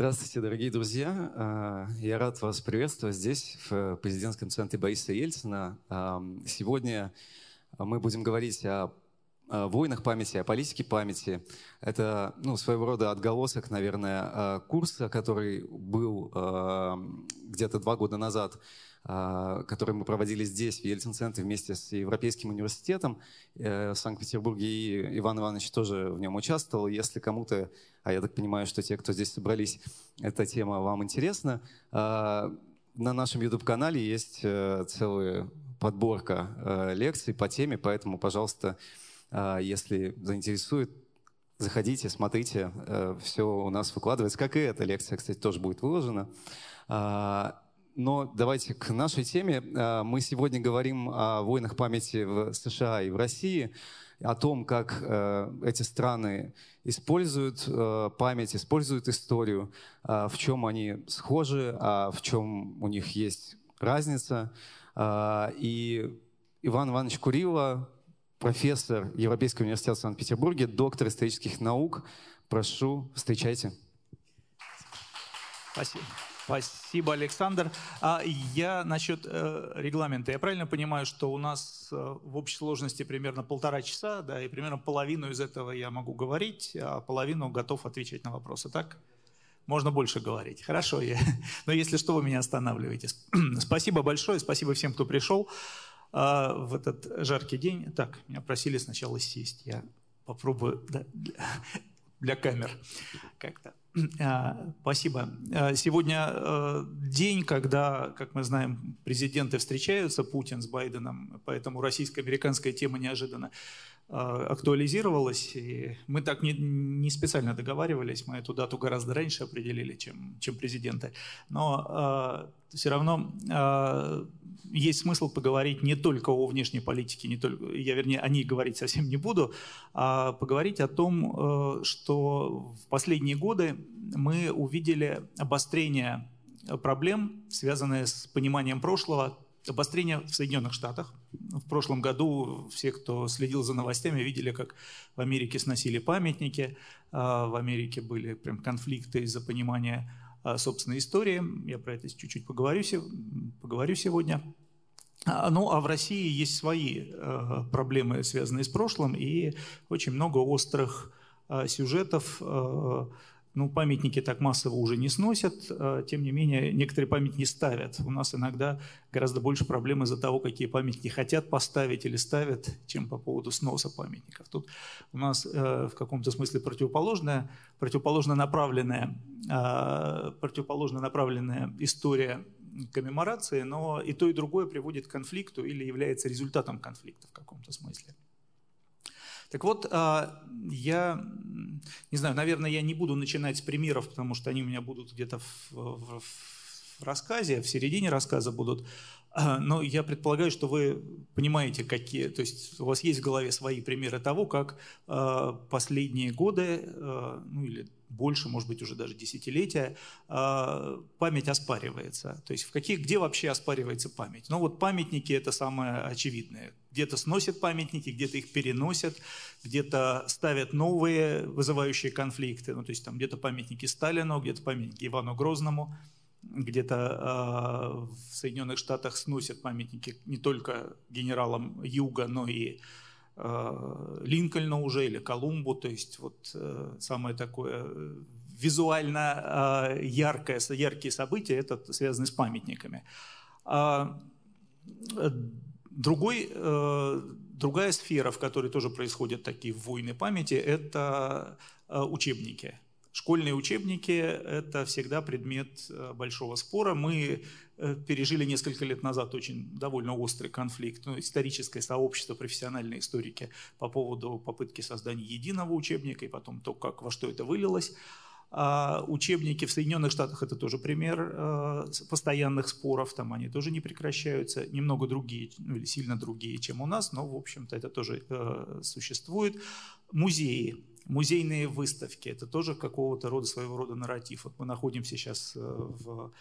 Здравствуйте, дорогие друзья. А, я рад вас приветствовать здесь, в президентском центре Бориса Ельцина. Сегодня мы будем говорить о войнах памяти, о политике памяти. Это ну, своего рода отголосок, наверное, курса, который был где-то два года назад который мы проводили здесь, в Ельцин-центре, вместе с Европейским университетом э, в Санкт-Петербурге, и Иван Иванович тоже в нем участвовал. Если кому-то, а я так понимаю, что те, кто здесь собрались, эта тема вам интересна, а, на нашем YouTube-канале есть э, целая подборка э, лекций по теме, поэтому, пожалуйста, а, если заинтересует, заходите, смотрите, все у нас выкладывается, как и эта лекция, кстати, тоже будет выложена. Но давайте к нашей теме. А, мы сегодня говорим о войнах памяти в США и в России, о том, как э, эти страны используют э, память, используют историю, в чем они схожи, а в чем у них есть разница. И Иван Иванович Курило, профессор Европейского университета в Санкт-Петербурге, доктор исторических наук. Прошу, встречайте. Спасибо. Спасибо, Александр. А я насчет э, регламента. Я правильно понимаю, что у нас э, в общей сложности примерно полтора часа, да, и примерно половину из этого я могу говорить, а половину готов отвечать на вопросы, так? Можно больше говорить. Хорошо, я... но если что, вы меня останавливаете. спасибо большое, спасибо всем, кто пришел э, в этот жаркий день. Так, меня просили сначала сесть. Я попробую да, для, для камер как-то. А, спасибо. А, сегодня э, день, когда, как мы знаем, президенты встречаются, Путин с Байденом, поэтому российско-американская тема неожиданно э, актуализировалась. И мы так не, не специально договаривались, мы эту дату гораздо раньше определили, чем, чем президенты. Но э, все равно есть смысл поговорить не только о внешней политике, не только, я, вернее, о ней говорить совсем не буду, а поговорить о том, э, что в последние годы мы увидели обострение проблем, связанные с пониманием прошлого, обострение в Соединенных Штатах. В прошлом году все, кто следил за новостями, видели, как в Америке сносили памятники, а в Америке были прям конфликты из-за понимания собственной истории. Я про это чуть-чуть поговорю, поговорю сегодня. А, ну, а в России есть свои проблемы, связанные с прошлым, и очень много острых сюжетов. Ну, памятники так массово уже не сносят, э, тем не менее, некоторые памятники ставят. У нас иногда гораздо больше проблем из-за того, какие памятники хотят поставить или ставят, чем по поводу сноса памятников. Тут у нас э, в каком-то смысле противоположная, противоположно направленная, э, противоположно направленная история коммеморации, но и то, и другое приводит к конфликту или является результатом конфликта в каком-то смысле. Так вот, а, я не знаю, наверное, я не буду начинать с примеров, потому что они у меня будут где-то в, в, в рассказе, в середине рассказа будут. А, но я предполагаю, что вы понимаете, какие, то есть у вас есть в голове свои примеры того, как а, последние годы, ну или больше, может быть, уже даже десятилетия, память оспаривается. То есть в каких, где вообще оспаривается память? Ну вот памятники – это самое очевидное. Где-то сносят памятники, где-то их переносят, где-то ставят новые, вызывающие конфликты. Ну то есть там где-то памятники Сталину, где-то памятники Ивану Грозному, где-то э, в Соединенных Штатах сносят памятники не только генералам Юга, но и Э, Линкольна уже или Колумбу, то есть вот э, самое такое э, визуально яркое, яркие события, это связаны с памятниками. А, другой, другая сфера, в которой тоже происходят такие войны памяти, это учебники. Школьные учебники – это всегда предмет большого спора. Мы Э, пережили несколько лет назад очень довольно острый конфликт, ну, историческое сообщество, профессиональные историки по поводу попытки создания единого учебника и потом то, как, во что это вылилось. А учебники в Соединенных Штатах это тоже пример э, постоянных споров, там они тоже не прекращаются, немного другие, ну, или сильно другие, чем у нас, но в общем-то это тоже э, существует. Музеи, музейные выставки, это тоже какого-то рода, своего рода нарратив. Вот мы находимся сейчас в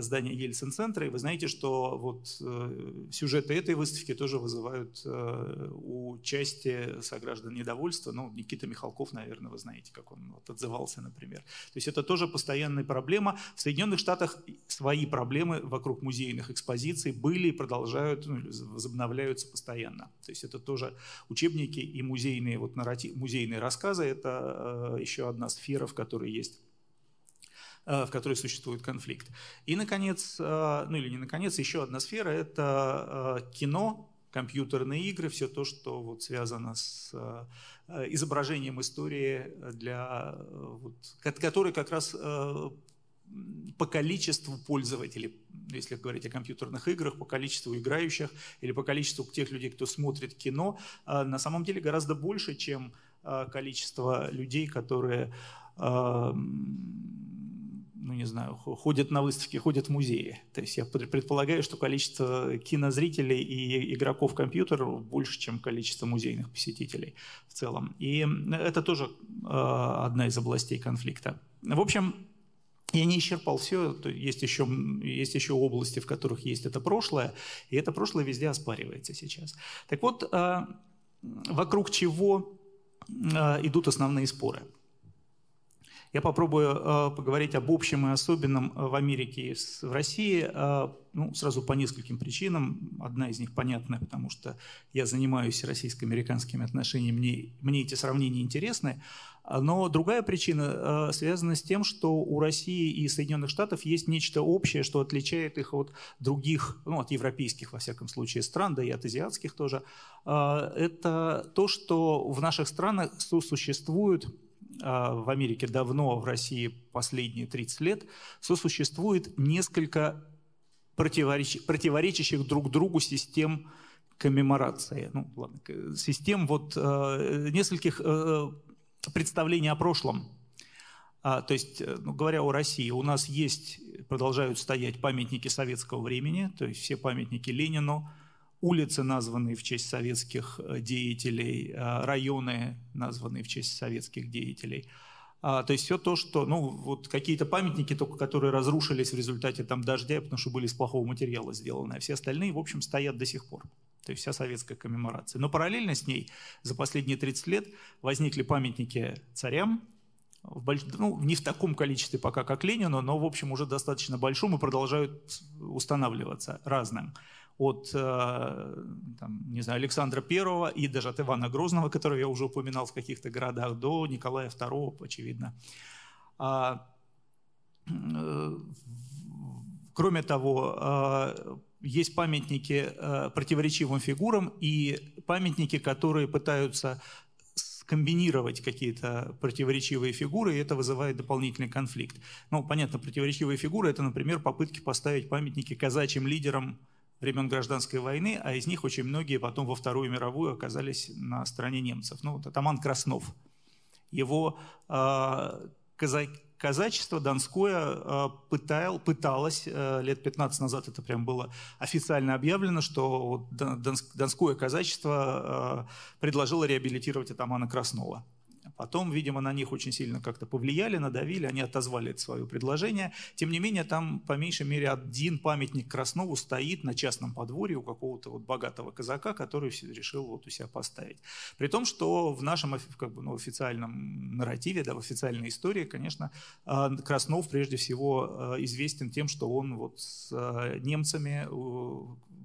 здания Ельцин-центра. И вы знаете, что вот э, сюжеты этой выставки тоже вызывают э, у части сограждан недовольство. Ну, Никита Михалков, наверное, вы знаете, как он вот отзывался, например. То есть это тоже постоянная проблема. В Соединенных Штатах свои проблемы вокруг музейных экспозиций были и продолжают, ну, возобновляются постоянно. То есть это тоже учебники и музейные, вот, нарратив, музейные рассказы. Это э, еще одна сфера, в которой есть в которой существует конфликт. И, наконец, э, ну или не наконец, еще одна сфера – это э, кино, компьютерные игры, все то, что вот связано с изображением истории, для, вот, который как раз по количеству пользователей, если говорить о компьютерных играх, по количеству играющих или по количеству тех людей, кто смотрит кино, на самом деле гораздо больше, чем количество людей, которые ну не знаю, ходят на выставки, ходят в музеи. То есть я предполагаю, что количество кинозрителей и игроков компьютеров больше, чем количество музейных посетителей в целом. И это тоже э, одна из областей конфликта. В общем, я не исчерпал все, есть еще, есть еще области, в которых есть это прошлое, и это прошлое везде оспаривается сейчас. Так вот, э, вокруг чего э, идут основные споры – я попробую э, поговорить об общем и особенном э, в Америке и в России, э, ну, сразу по нескольким причинам. Одна из них понятная, потому что я занимаюсь российско-американскими отношениями, мне, мне эти сравнения интересны. Но другая причина связана с тем, что у России и Соединенных Штатов есть нечто общее, что отличает их от других, ну, от европейских, во всяком случае, стран, да и от азиатских тоже. Это то, что в наших странах сосуществуют в Америке давно, в России последние 30 лет, сосуществует несколько противоречащих, противоречащих друг другу систем коммеморации. Ну, ладно, систем вот э, нескольких э, представлений о прошлом. А, то есть, э, ну, говоря о России, у нас есть, продолжают стоять памятники советского времени, то есть все памятники Ленину, улицы, названные в честь советских э, деятелей, э, районы, названные в честь советских деятелей. А, то есть все то, что, ну, вот какие-то памятники, только которые разрушились в результате там дождя, потому что были из плохого материала сделаны, а все остальные, в общем, стоят до сих пор. То есть вся советская коммеморация. Но параллельно с ней за последние 30 лет возникли памятники царям, в больш... ну, не в таком количестве пока, как Ленину, но, в общем, уже достаточно большом и продолжают устанавливаться разным от, э, там, не знаю, Александра Первого и даже от Ивана Грозного, которого я уже упоминал в каких-то городах, до Николая II, очевидно. А, э, кроме того, э, есть памятники противоречивым фигурам и памятники, которые пытаются комбинировать какие-то противоречивые фигуры, и это вызывает дополнительный конфликт. Ну, понятно, противоречивые фигуры – это, например, попытки поставить памятники казачьим лидерам времен гражданской войны, а из них очень многие потом во Вторую мировую оказались на стороне немцев. Ну, вот Атаман Краснов. Его э, казак, казачество Донское э, пытал, пыталось, э, лет 15 назад это прям было официально объявлено, что вот Донское казачество э, предложило реабилитировать атамана Краснова. Потом, видимо, на них очень сильно как-то повлияли, надавили, они отозвали это свое предложение. Тем не менее, там по меньшей мере один памятник Краснову стоит на частном подворье у какого-то вот богатого казака, который решил вот у себя поставить. При том, что в нашем как бы, ну, официальном нарративе, да, в официальной истории, конечно, а, Краснов прежде всего а, известен тем, что он вот с а, немцами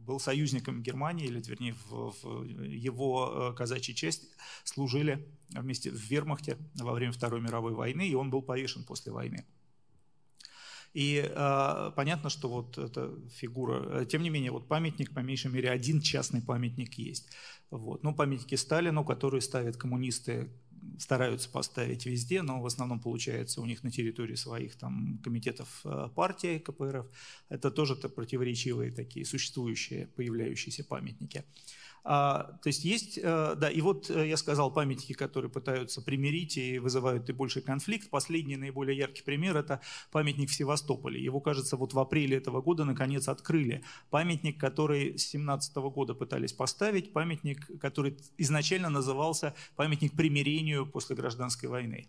был союзником Германии, или, вернее, в, в его казачьей части служили вместе в вермахте во время Второй мировой войны, и он был повешен после войны. И э, понятно, что вот эта фигура, тем не менее, вот памятник, по меньшей мере, один частный памятник есть. Вот. Ну, памятники Сталину, которые ставят коммунисты, стараются поставить везде, но в основном получается у них на территории своих там комитетов э, партии КПРФ. Это тоже -то противоречивые такие существующие, появляющиеся памятники. А, то есть есть, э, да, и вот э, я сказал памятники, которые пытаются примирить и вызывают и больший конфликт. Последний наиболее яркий пример – это памятник в Севастополе. Его, кажется, вот в апреле этого года наконец открыли. Памятник, который с 17 года пытались поставить, памятник, который изначально назывался памятник примирению после гражданской войны.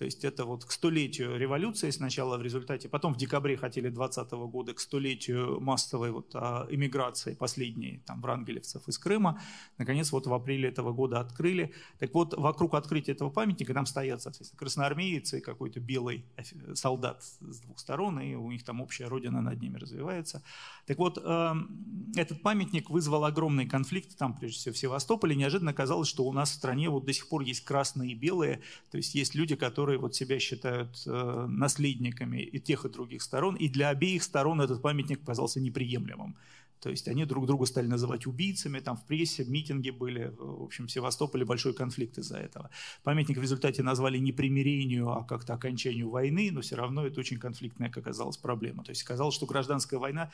То есть это вот к столетию революции сначала в результате, потом в декабре хотели 2020 года к столетию массовой вот а, иммиграции последней там врангелевцев из Крыма. Наконец вот в апреле этого года открыли. Так вот вокруг открытия этого памятника там стоят, соответственно, красноармеец и какой-то белый солдат с двух сторон, и у них там общая родина над ними развивается. Так вот, эм, этот памятник вызвал огромный конфликт там, прежде всего, в Севастополе. Неожиданно оказалось, что у нас в стране вот до сих пор есть красные и белые, то есть есть люди, которые которые вот себя считают э, наследниками и тех, и других сторон, и для обеих сторон этот памятник казался неприемлемым. То есть они друг друга стали называть убийцами, там в прессе митинги были, в общем, в Севастополе большой конфликт из-за этого. Памятник в результате назвали не примирению, а как-то окончанию войны, но все равно это очень конфликтная, как оказалось, проблема. То есть казалось, что гражданская война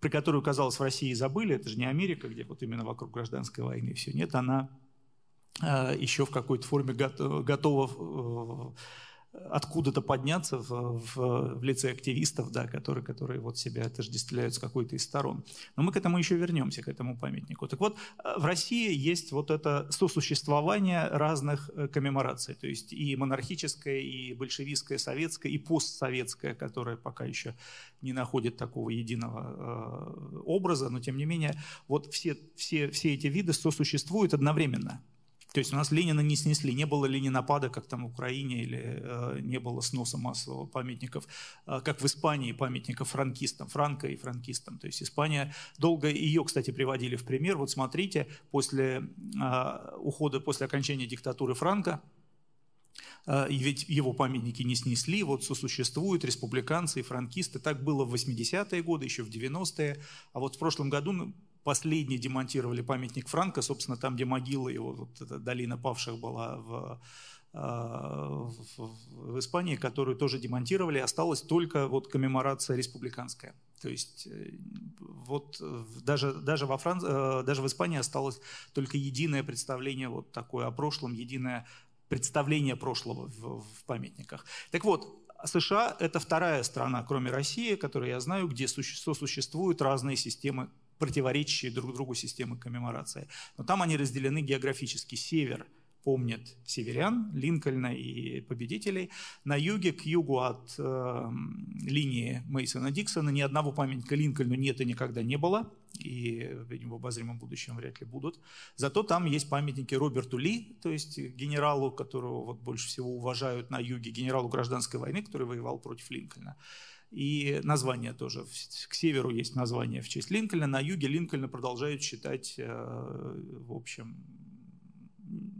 при которую, казалось, в России забыли, это же не Америка, где вот именно вокруг гражданской войны все, нет, она Э, еще в какой-то форме готова э, откуда-то подняться в, в, в лице активистов, да, которые, которые вот себя отождествляют с какой-то из сторон. Но мы к этому еще вернемся, к этому памятнику. Так вот, в России есть вот это сосуществование разных э, коммемораций, то есть и монархическая, и большевистская, советская, и постсоветская, которая пока еще не находит такого единого образа, но тем не менее, вот все, все, все эти виды сосуществуют одновременно. То есть у нас Ленина не снесли, не было ленинопада, как там в Украине, или э, не было сноса массового памятников, э, как в Испании памятников франкистам, Франко и франкистам. То есть Испания долго, ее, кстати, приводили в пример. Вот смотрите, после э, ухода, после окончания диктатуры Франка, э, и ведь его памятники не снесли, вот сосуществуют республиканцы и франкисты. Так было в 80-е годы, еще в 90-е. А вот в прошлом году ну, последний демонтировали памятник Франка, собственно, там, где могила его, вот эта долина павших была в, а, в, в Испании, которую тоже демонтировали, осталась только вот коммеморация республиканская. То есть э, вот даже, даже, во Франции, э, даже в Испании осталось только единое представление вот такое о прошлом, единое представление прошлого в, в памятниках. Так вот, США – это вторая страна, кроме России, которую я знаю, где сосуществуют разные системы противоречащие друг другу системы коммеморации. Но там они разделены географически. Север помнит северян, Линкольна и победителей. На юге, к югу от э, линии Мейсона Диксона ни одного памятника Линкольну нет и никогда не было. И в обозримом будущем вряд ли будут. Зато там есть памятники Роберту Ли, то есть генералу, которого вот больше всего уважают на юге, генералу гражданской войны, который воевал против Линкольна. И название тоже. К северу есть название в честь Линкольна, на юге Линкольна продолжают считать, э, в общем,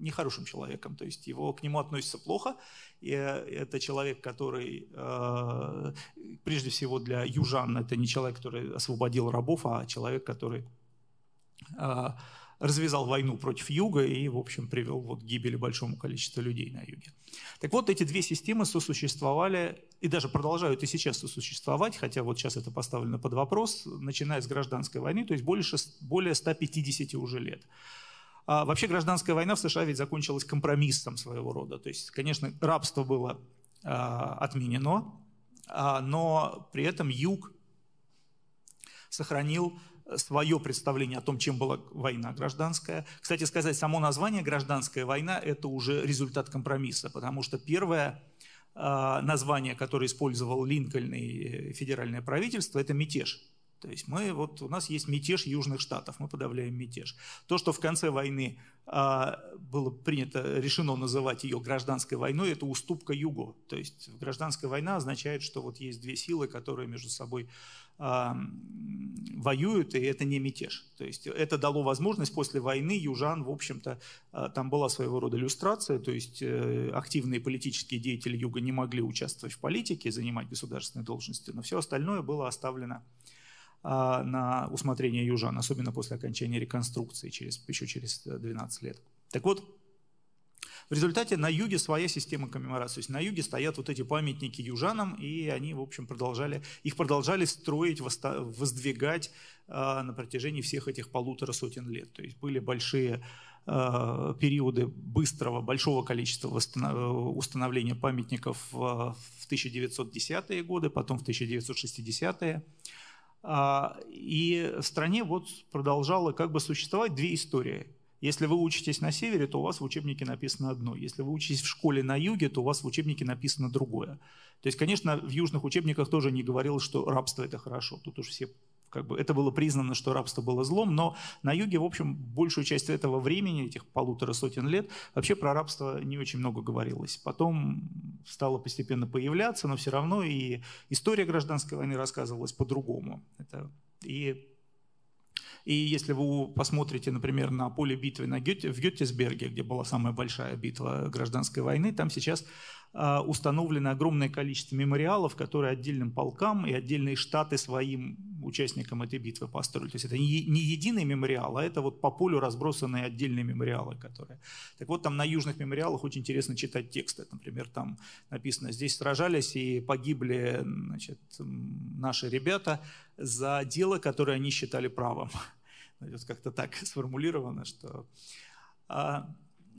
нехорошим человеком, то есть его к нему относятся плохо. И э, это человек, который э, прежде всего для южан это не человек, который освободил рабов, а человек, который развязал войну против юга и, в общем, привел вот к гибели большому количеству людей на юге. Так вот, эти две системы сосуществовали и даже продолжают и сейчас сосуществовать, хотя вот сейчас это поставлено под вопрос, начиная с гражданской войны, то есть больше, более 150 уже лет. А вообще гражданская война в США ведь закончилась компромиссом своего рода. То есть, конечно, рабство было а, отменено, а, но при этом юг сохранил свое представление о том, чем была война гражданская. Кстати сказать, само название «гражданская война» – это уже результат компромисса, потому что первое а, название, которое использовал Линкольн и федеральное правительство – это мятеж. То есть мы, вот у нас есть мятеж Южных Штатов, мы подавляем мятеж. То, что в конце войны а, было принято, решено называть ее гражданской войной, это уступка Югу. То есть гражданская война означает, что вот есть две силы, которые между собой воюют, и это не мятеж. То есть это дало возможность после войны южан, в общем-то, а, там была своего рода иллюстрация, то есть э, активные политические деятели юга не могли участвовать в политике, занимать государственные должности, но все остальное было оставлено а, на усмотрение южан, особенно после окончания реконструкции через, еще через 12 лет. Так вот, в результате на юге своя система коммеморации. То есть на юге стоят вот эти памятники южанам, и они, в общем, продолжали, их продолжали строить, воздвигать а, на протяжении всех этих полутора сотен лет. То есть были большие а, периоды быстрого, большого количества установления памятников в 1910-е годы, потом в 1960-е. А, и в стране вот продолжало как бы существовать две истории. Если вы учитесь на севере, то у вас в учебнике написано одно. Если вы учитесь в школе на юге, то у вас в учебнике написано другое. То есть, конечно, в южных учебниках тоже не говорилось, что рабство – это хорошо. Тут уж все как бы это было признано, что рабство было злом, но на юге, в общем, большую часть этого времени, этих полутора сотен лет, вообще про рабство не очень много говорилось. Потом стало постепенно появляться, но все равно и история гражданской войны рассказывалась по-другому. Это и и если вы посмотрите, например, на поле битвы на Гёте, в Геттисберге, где была самая большая битва гражданской войны, там сейчас установлено огромное количество мемориалов, которые отдельным полкам и отдельные штаты своим участникам этой битвы построили. То есть это не единый мемориал, а это вот по полю разбросанные отдельные мемориалы, которые... Так вот, там на южных мемориалах очень интересно читать тексты. Например, там написано, здесь сражались и погибли значит, наши ребята за дело, которое они считали правом. Вот как-то так сформулировано, что...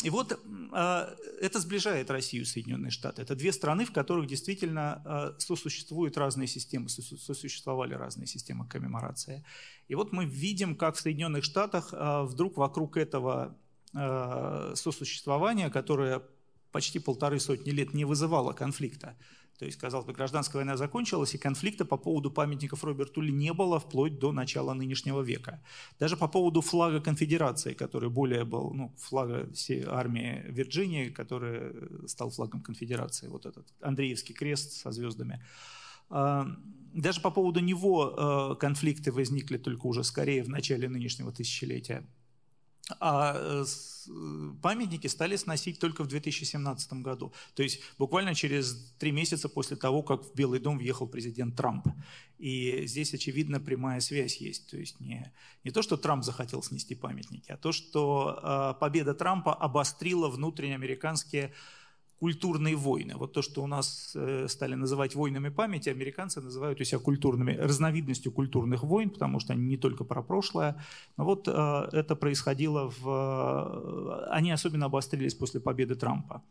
И вот а, это сближает Россию и Соединенные Штаты. Это две страны, в которых действительно а, сосуществуют разные системы, сосуществовали разные системы коммеморации. И вот мы видим, как в Соединенных Штатах вдруг вокруг этого сосуществования, которое почти полторы сотни лет не вызывало конфликта, то есть, казалось бы, гражданская война закончилась, и конфликта по поводу памятников Роберту Ли не было вплоть до начала нынешнего века. Даже по поводу флага конфедерации, который более был, ну, флага всей армии Вирджинии, который стал флагом конфедерации, вот этот Андреевский крест со звездами. А, даже по поводу него а, конфликты возникли только уже скорее в начале нынешнего тысячелетия. А э, э, памятники стали сносить только в 2017 году. То есть буквально через три месяца после того, как в Белый дом въехал президент Трамп. И здесь, очевидно, прямая связь есть. То есть не, не то, что Трамп захотел снести памятники, а то, что э, победа Трампа обострила внутреннеамериканские культурные войны. Вот то, что у нас э, стали называть войнами памяти, американцы называют у себя культурными, разновидностью культурных войн, потому что они не только про прошлое. Но вот э, это происходило в... Э, они особенно обострились после победы Трампа.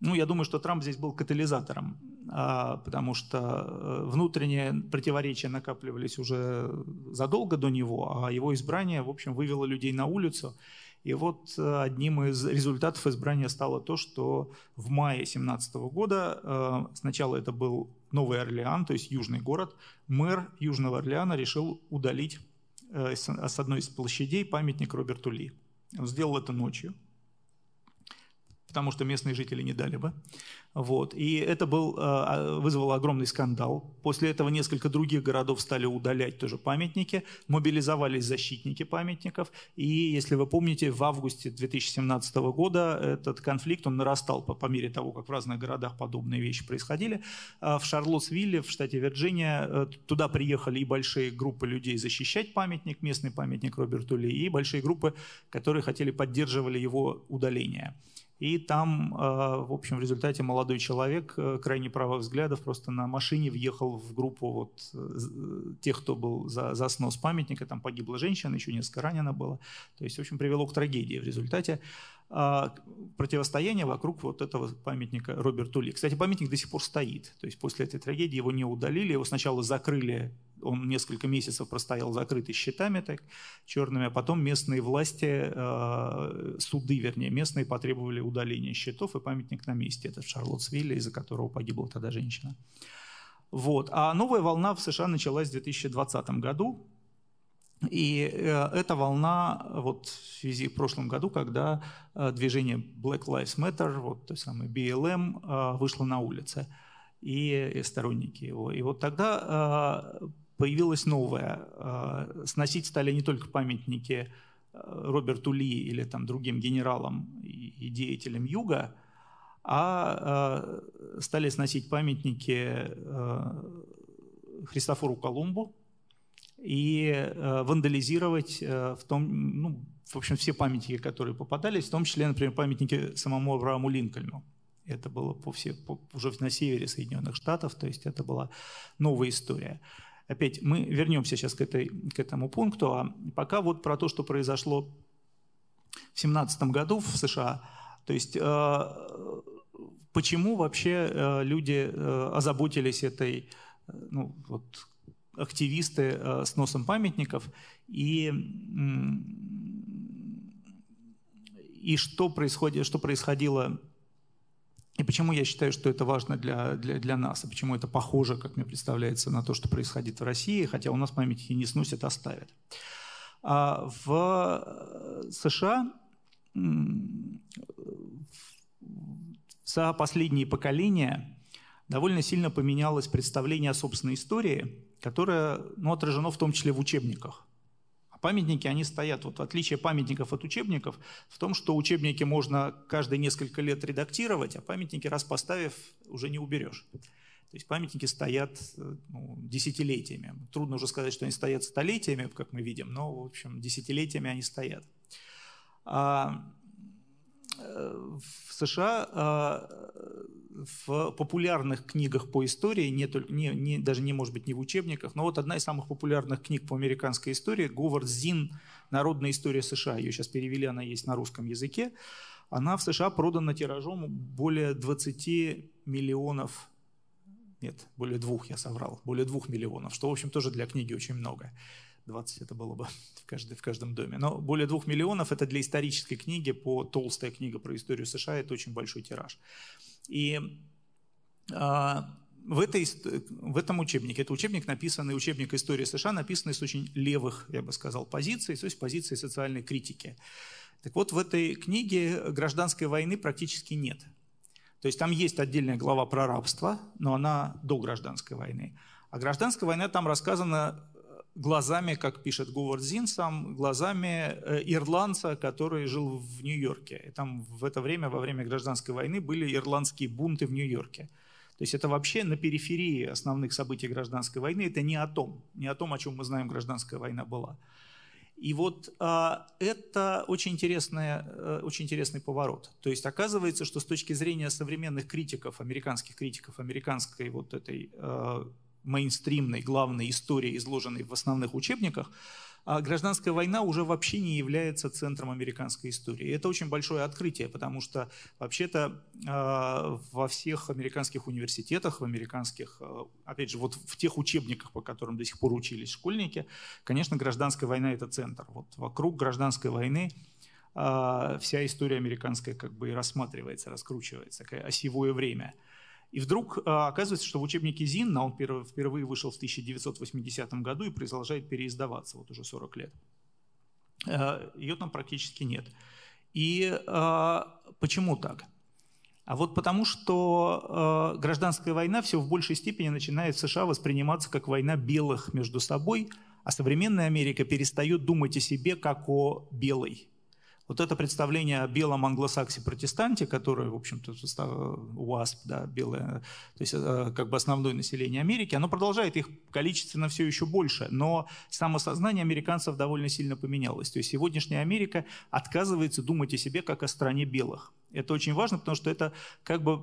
Ну, я думаю, что Трамп здесь был катализатором, а, потому что внутренние противоречия накапливались уже задолго до него, а его избрание, в общем, вывело людей на улицу. И вот э, одним из результатов избрания стало то, что в мае 2017 года, э, сначала это был Новый Орлеан, то есть южный город, мэр Южного Орлеана решил удалить э, с одной из площадей памятник Роберту Ли. Он сделал это ночью потому что местные жители не дали бы. Вот. И это был, э, а, вызвало огромный скандал. После этого несколько других городов стали удалять тоже памятники, мобилизовались защитники памятников. И, если вы помните, в августе 2017 года этот конфликт, он нарастал по, по мере того, как в разных городах подобные вещи происходили. А в Шарлоттсвилле, в штате Вирджиния, э, туда приехали и большие группы людей защищать памятник, местный памятник Роберту Ли, и большие группы, которые хотели, поддерживали его удаление. И там, э, в общем, в результате молодой человек э, крайне правых взглядов просто на машине въехал в группу вот э, тех, кто был за, за снос памятника. Там погибла женщина, еще несколько ранено было. То есть, в общем, привело к трагедии в результате а, противостояние вокруг вот этого памятника Роберту Ли. Кстати, памятник до сих пор стоит. То есть после этой трагедии его не удалили, его сначала закрыли он несколько месяцев простоял закрытый щитами так, черными, а потом местные власти, э, суды, вернее, местные потребовали удаления щитов и памятник на месте. Это в Шарлоттсвилле, из-за которого погибла тогда женщина. Вот. А новая волна в США началась в 2020 году. И э, эта волна вот в связи в прошлом году, когда э, движение Black Lives Matter, вот то самое BLM, э, вышло на улицы и, сторонники его. И вот тогда появилось новое. Сносить стали не только памятники Роберту Ли или там, другим генералам и деятелям Юга, а стали сносить памятники Христофору Колумбу и вандализировать в том, ну, в общем, все памятники, которые попадались, в том числе, например, памятники самому Аврааму Линкольну. Это было по все, по, уже на севере Соединенных Штатов, то есть это была новая история. Опять мы вернемся сейчас к, этой, к этому пункту, а пока вот про то, что произошло в 2017 году в США. То есть э, почему вообще э, люди э, озаботились этой, ну, вот, активисты с носом памятников и и что, происходит, что происходило и почему я считаю, что это важно для, для, для нас, и почему это похоже, как мне представляется, на то, что происходит в России, хотя у нас памятники не сносят, оставят. А в США за последние поколения довольно сильно поменялось представление о собственной истории, которое ну, отражено в том числе в учебниках. А памятники, они стоят. Вот отличие памятников от учебников в том, что учебники можно каждые несколько лет редактировать, а памятники, раз поставив, уже не уберешь. То есть памятники стоят ну, десятилетиями. Трудно уже сказать, что они стоят столетиями, как мы видим, но, в общем, десятилетиями они стоят. А, в США а, в популярных книгах по истории, не, не, не, даже не может быть не в учебниках, но вот одна из самых популярных книг по американской истории, Говард Зин «Народная история США», ее сейчас перевели, она есть на русском языке, она в США продана тиражом более 20 миллионов, нет, более двух, я соврал, более двух миллионов, что, в общем, тоже для книги очень много. 20 это было бы в, каждой, в каждом доме. Но более двух миллионов это для исторической книги, по толстая книга про историю США, это очень большой тираж. И а, в, этой, в этом учебнике, это учебник, написанный, учебник истории США, написанный с очень левых, я бы сказал, позиций, то есть позиции социальной критики. Так вот, в этой книге гражданской войны практически нет. То есть там есть отдельная глава про рабство, но она до гражданской войны. А гражданская война там рассказана глазами, как пишет Говард Зин сам, глазами э, ирландца, который жил в Нью-Йорке. И там в это время, во время гражданской войны, были ирландские бунты в Нью-Йорке. То есть это вообще на периферии основных событий гражданской войны. Это не о том, не о том, о чем мы знаем, гражданская война была. И вот а, это очень, интересная, э, очень интересный поворот. То есть оказывается, что с точки зрения современных критиков, американских критиков, американской вот этой э, мейнстримной, главной истории, изложенной в основных учебниках, а гражданская война уже вообще не является центром американской истории. И это очень большое открытие, потому что вообще-то э, во всех американских университетах, в американских, э, опять же, вот в тех учебниках, по которым до сих пор учились школьники, конечно, гражданская война – это центр. Вот вокруг гражданской войны вся история американская как бы и рассматривается, раскручивается, осевое время – и вдруг а, оказывается, что в учебнике Зинна, он впервые вышел в 1980 году и продолжает переиздаваться вот уже 40 лет. Э, Ее там практически нет. И а, почему так? А вот потому, что э, гражданская война все в большей степени начинает в США восприниматься как война белых между собой, а современная Америка перестает думать о себе как о белой. Вот это представление о белом англосаксе-протестанте, который, в общем-то, УАСП, да, белое, то есть э, как бы основное население Америки, оно продолжает, их количественно все еще больше, но самосознание американцев довольно сильно поменялось. То есть сегодняшняя Америка отказывается думать о себе как о стране белых. Это очень важно, потому что это как бы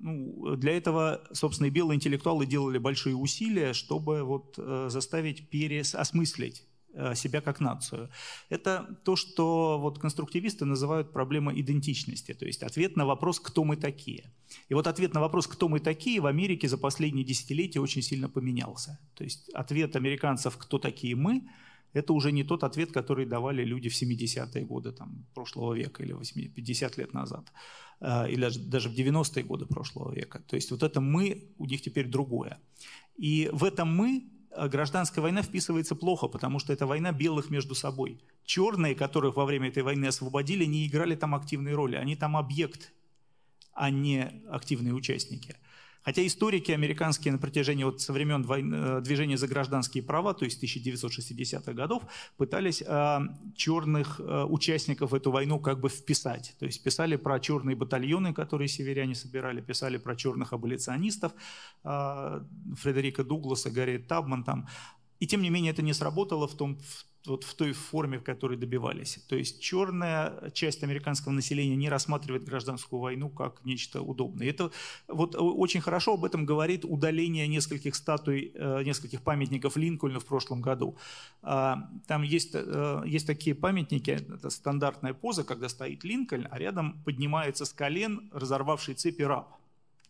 ну, для этого, собственно, и белые интеллектуалы делали большие усилия, чтобы вот э, заставить переосмыслить Э, себя как нацию. Это то, что вот конструктивисты называют проблемой идентичности, то есть ответ на вопрос, кто мы такие. И вот ответ на вопрос, кто мы такие, в Америке за последние десятилетия очень сильно поменялся. То есть ответ американцев, кто такие мы, это уже не тот ответ, который давали люди в 70-е годы там, прошлого века или 80, 50 лет назад, э, или даже в 90-е годы прошлого века. То есть вот это «мы» у них теперь другое. И в этом «мы» Э, гражданская война вписывается плохо, потому что это война белых между собой. Черные, которых во время этой войны освободили, не играли там активной роли. Они там объект, а не активные участники. Хотя историки американские на протяжении вот со времен войны, э, движения за гражданские права, то есть 1960-х годов, пытались э, черных э, участников эту войну как бы вписать. То есть писали про черные батальоны, которые северяне собирали, писали про черных аболиционистов, э, Фредерика Дугласа, Гарри Табман там. И тем не менее это не сработало в том, в вот в той форме, в которой добивались. То есть черная часть американского населения не рассматривает гражданскую войну как нечто удобное. Это вот очень хорошо об этом говорит удаление нескольких статуй, э, нескольких памятников Линкольна в прошлом году. А, там есть, э, есть такие памятники, это стандартная поза, когда стоит Линкольн, а рядом поднимается с колен разорвавший цепи раб.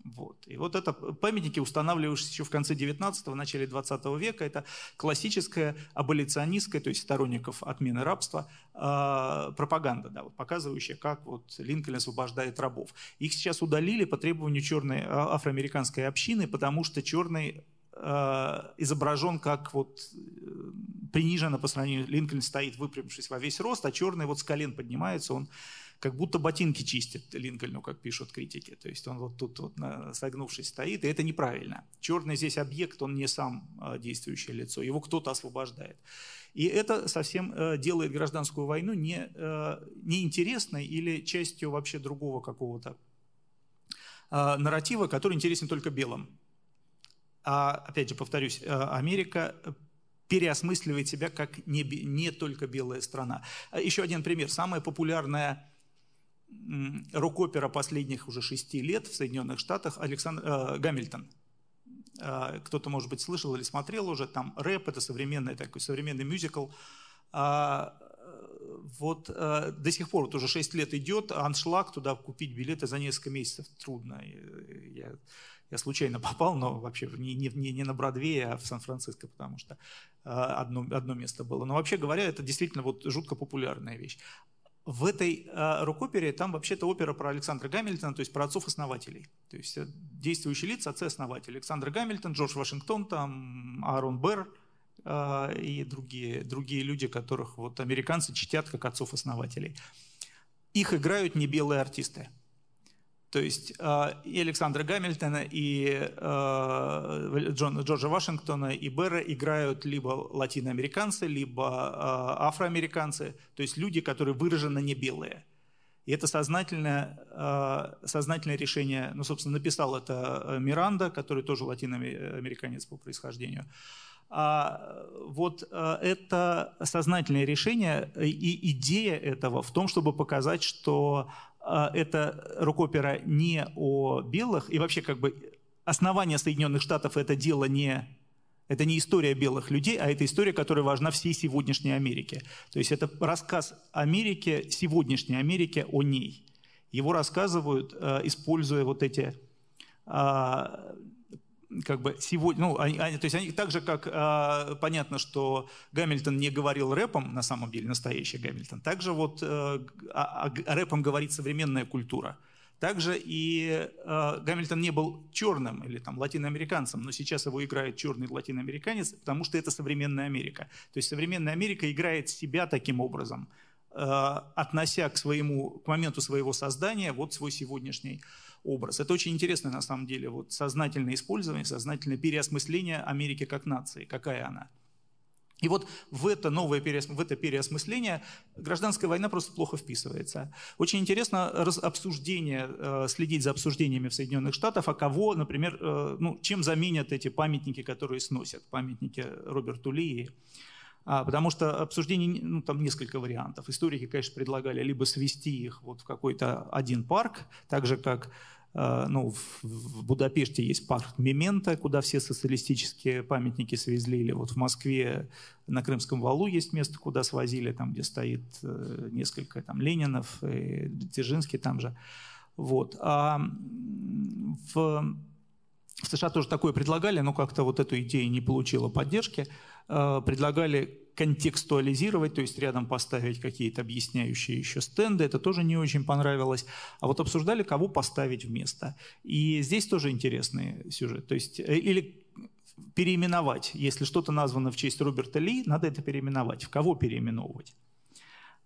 Вот. И вот это памятники, устанавливающиеся еще в конце 19-го, начале 20 века, это классическая аболиционистская, то есть сторонников отмены рабства, э, пропаганда, да, вот, показывающая, как вот Линкольн освобождает рабов. Их сейчас удалили по требованию черной а, афроамериканской общины, потому что черный э, изображен как вот э, приниженно по сравнению, Линкольн стоит выпрямившись во весь рост, а черный вот с колен поднимается, он как будто ботинки чистит Линкольну, как пишут критики. То есть он вот тут вот согнувшись стоит, и это неправильно. Черный здесь объект, он не сам а, действующее лицо, его кто-то освобождает. И это совсем э, делает гражданскую войну не, э, неинтересной или частью вообще другого какого-то а, нарратива, который интересен только белым. А, опять же, повторюсь, э, Америка переосмысливает себя как не, не только белая страна. Еще один пример. Самая популярная рок-опера последних уже шести лет в Соединенных Штатах Александр э, Гамильтон. Э, кто-то, может быть, слышал или смотрел уже, там рэп, это современный такой современный мюзикл. А, вот э, до сих пор, вот уже 6 лет идет, аншлаг, туда купить билеты за несколько месяцев трудно. Я, я случайно попал, но вообще не, не, не на Бродвее, а в Сан-Франциско, потому что э, одно, одно место было. Но вообще говоря, это действительно вот жутко популярная вещь. В этой э, рок-опере там вообще-то опера про Александра Гамильтона, то есть про отцов-основателей. То есть э, действующие лица, отцы-основатели. Александр Гамильтон, Джордж Вашингтон, там Аарон Берр э, и другие, другие люди, которых вот американцы чтят как отцов-основателей. Их играют не белые артисты. То есть э, и Александра Гамильтона, и э, Джон, Джорджа Вашингтона, и Берра играют либо латиноамериканцы, либо э, афроамериканцы, то есть люди, которые выраженно не белые. И это сознательное, сознательное решение, ну, собственно, написал это Миранда, который тоже латиноамериканец по происхождению. А вот это сознательное решение и идея этого в том, чтобы показать, что а, это рок-опера не о белых, и вообще как бы основание Соединенных Штатов это дело не это не история белых людей, а это история, которая важна всей сегодняшней Америке. То есть это рассказ Америки, сегодняшней Америки о ней. Его рассказывают, э, используя вот эти а, как бы сегодня, ну, они, они, то есть они так же, как э, понятно, что Гамильтон не говорил рэпом, на самом деле настоящий Гамильтон, также вот э, а, а, рэпом говорит современная культура. Также и э, Гамильтон не был черным или там латиноамериканцем, но сейчас его играет черный латиноамериканец, потому что это современная Америка. То есть современная Америка играет себя таким образом, э, относя к своему, к моменту своего создания вот свой сегодняшний образ. Это очень интересно на самом деле, вот сознательное использование, сознательное переосмысление Америки как нации, какая она. И вот в это новое в это переосмысление гражданская война просто плохо вписывается. Очень интересно обсуждение, э, следить за обсуждениями в Соединенных Штатах, а кого, например, э, ну, чем заменят эти памятники, которые сносят, памятники Роберту Ли. Потому что обсуждений, ну, там несколько вариантов. Историки, конечно, предлагали либо свести их вот в какой-то один парк, так же, как э, ну, в Будапеште есть парк Мемента, куда все социалистические памятники свезли, или вот в Москве на Крымском валу есть место, куда свозили, там, где стоит э, несколько там, Ленинов, и Дзержинский там же. Вот. А в, в США тоже такое предлагали, но как-то вот эту идею не получила поддержки. Э, предлагали контекстуализировать, то есть рядом поставить какие-то объясняющие еще стенды, это тоже не очень понравилось. А вот обсуждали, кого поставить вместо. И здесь тоже интересный сюжет. То есть, э, или переименовать. Если что-то названо в честь Роберта Ли, надо это переименовать. В кого переименовывать?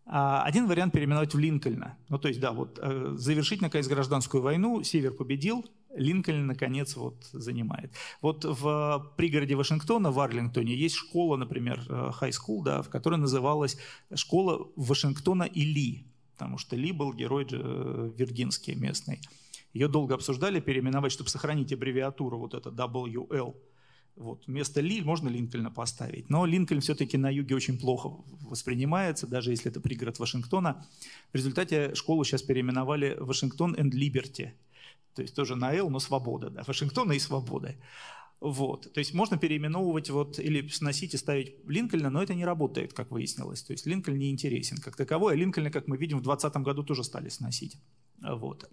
А, один вариант переименовать в Линкольна. Ну, то есть, да, вот э, завершить, наконец, гражданскую войну, Север победил, Линкольн, наконец, вот занимает. Вот в пригороде Вашингтона, в Арлингтоне, есть школа, например, high school, да, в которой называлась школа Вашингтона и Ли, потому что Ли был герой э, виргинский местный. Ее долго обсуждали переименовать, чтобы сохранить аббревиатуру вот это WL. Вот. Вместо Ли можно Линкольна поставить. Но Линкольн все-таки на юге очень плохо воспринимается, даже если это пригород Вашингтона. В результате школу сейчас переименовали Вашингтон and Liberty – то есть тоже на Л, но свобода, да, Вашингтона и свободы. Вот. То есть можно переименовывать вот, или сносить и ставить Линкольна, но это не работает, как выяснилось. То есть Линкольн не интересен как таковой, а Линкольна, как мы видим, в 2020 году тоже стали сносить. Вот.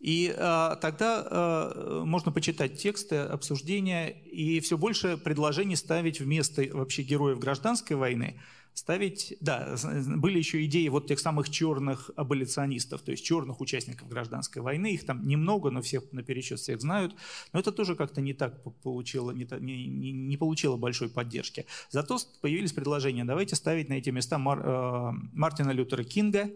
И а, тогда а, можно почитать тексты, обсуждения, и все больше предложений ставить вместо вообще героев гражданской войны, ставить, да, были еще идеи вот тех самых черных аболиционистов, то есть черных участников гражданской войны, их там немного, но все наперечет всех знают, но это тоже как-то не так получило, не, не, не получило большой поддержки. Зато появились предложения, давайте ставить на эти места Мар, э, Мартина Лютера Кинга,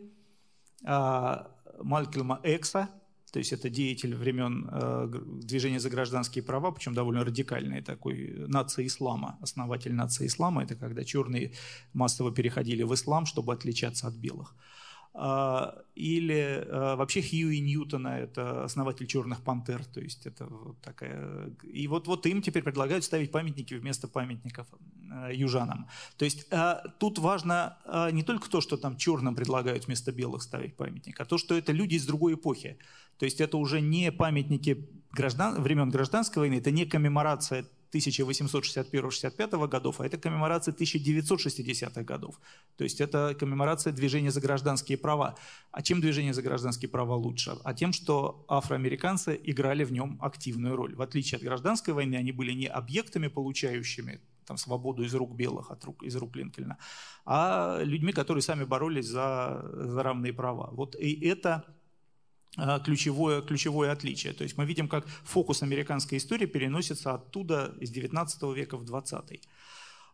э, Малькольма Экса, то есть это деятель времен э, движения за гражданские права, причем довольно радикальный такой нация ислама, основатель нации ислама. Это когда черные массово переходили в ислам, чтобы отличаться от белых. А, или а, вообще Хьюи Ньютона, это основатель «Черных пантер», то есть это вот такая... И вот, вот им теперь предлагают ставить памятники вместо памятников а, южанам. То есть тут важно не только то, что там черным предлагают вместо белых ставить памятник, а то, что это люди из другой эпохи. То есть это уже не памятники граждан, времен гражданской войны, это не коммеморация 1861-65 годов, а это коммеморация 1960-х годов. То есть это коммеморация движения за гражданские права. А чем движение за гражданские права лучше? А тем, что афроамериканцы играли в нем активную роль. В отличие от гражданской войны, они были не объектами, получающими там, свободу из рук белых, от рук, из рук Линкольна, а людьми, которые сами боролись за, за равные права. Вот и это ключевое, ключевое отличие. То есть мы видим, как фокус американской истории переносится оттуда из 19 века в 20.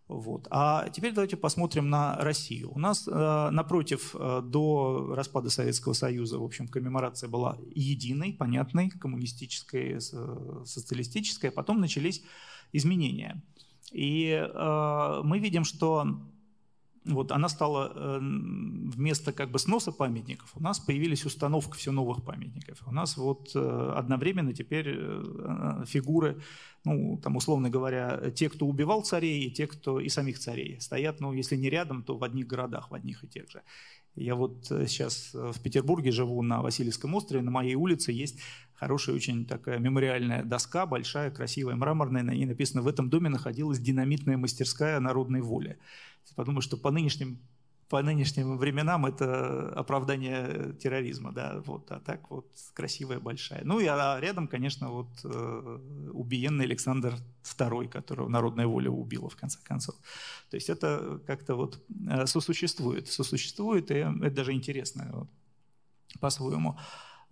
Вот. А теперь давайте посмотрим на Россию. У нас, э, напротив, э, до распада Советского Союза, в общем, коммеморация была единой, понятной, коммунистической, социалистической, а потом начались изменения. И э, мы видим, что вот она стала э, вместо как бы сноса памятников, у нас появились установка все новых памятников. У нас вот э, одновременно теперь э, фигуры, ну, там, условно говоря, те, кто убивал царей, и те, кто и самих царей, стоят, ну, если не рядом, то в одних городах, в одних и тех же. Я вот сейчас в Петербурге живу на Васильевском острове, на моей улице есть хорошая очень такая мемориальная доска, большая, красивая, мраморная, на ней написано «В этом доме находилась динамитная мастерская народной воли». Подумаю, что по нынешним по нынешним временам это оправдание терроризма, да, вот, а так вот красивая, большая. Ну и а рядом, конечно, вот э, убиенный Александр II, которого народная воля убила в конце концов. То есть это как-то вот э, сосуществует, сосуществует, и это даже интересно вот, по-своему.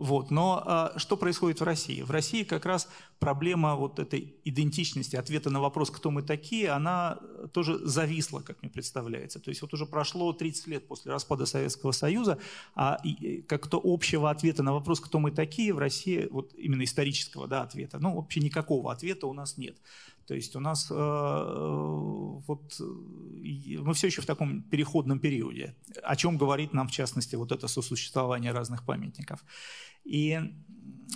Вот. Но а, что происходит в России? В России как раз проблема вот этой идентичности, ответа на вопрос, кто мы такие, она тоже зависла, как мне представляется. То есть вот уже прошло 30 лет после распада Советского Союза, а как-то общего ответа на вопрос, кто мы такие, в России, вот именно исторического да, ответа, ну вообще никакого ответа у нас нет. То есть у нас э, вот мы все еще в таком переходном периоде, о чем говорит нам в частности вот это сосуществование разных памятников. И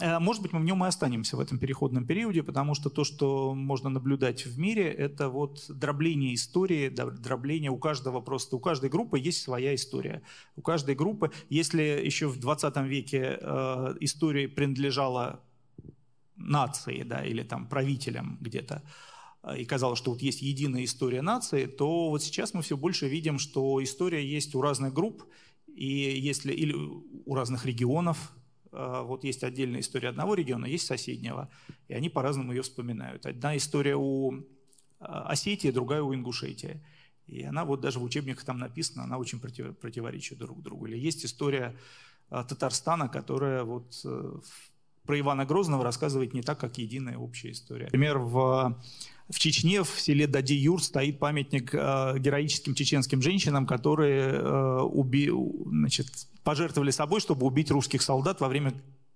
э, может быть, мы в нем и останемся в этом переходном периоде, потому что то, что можно наблюдать в мире, это вот дробление истории, дробление у каждого просто, у каждой группы есть своя история. У каждой группы, если еще в 20 веке э, история принадлежала нации, да, или там правителям где-то, э, и казалось, что вот есть единая история нации, то вот сейчас мы все больше видим, что история есть у разных групп, и если или у разных регионов, а, вот есть отдельная история одного региона, есть соседнего, и они по-разному ее вспоминают. Одна история у а, Осетии, другая у Ингушетии. И она вот даже в учебниках там написана, она очень против, противоречит друг другу. Или есть история Татарстана, которая вот э, про Ивана Грозного рассказывает не так, как единая общая история. Например, в в Чечне, в селе Дади-Юр, стоит памятник э, героическим чеченским женщинам, которые э, уби, значит, пожертвовали собой, чтобы убить русских солдат во время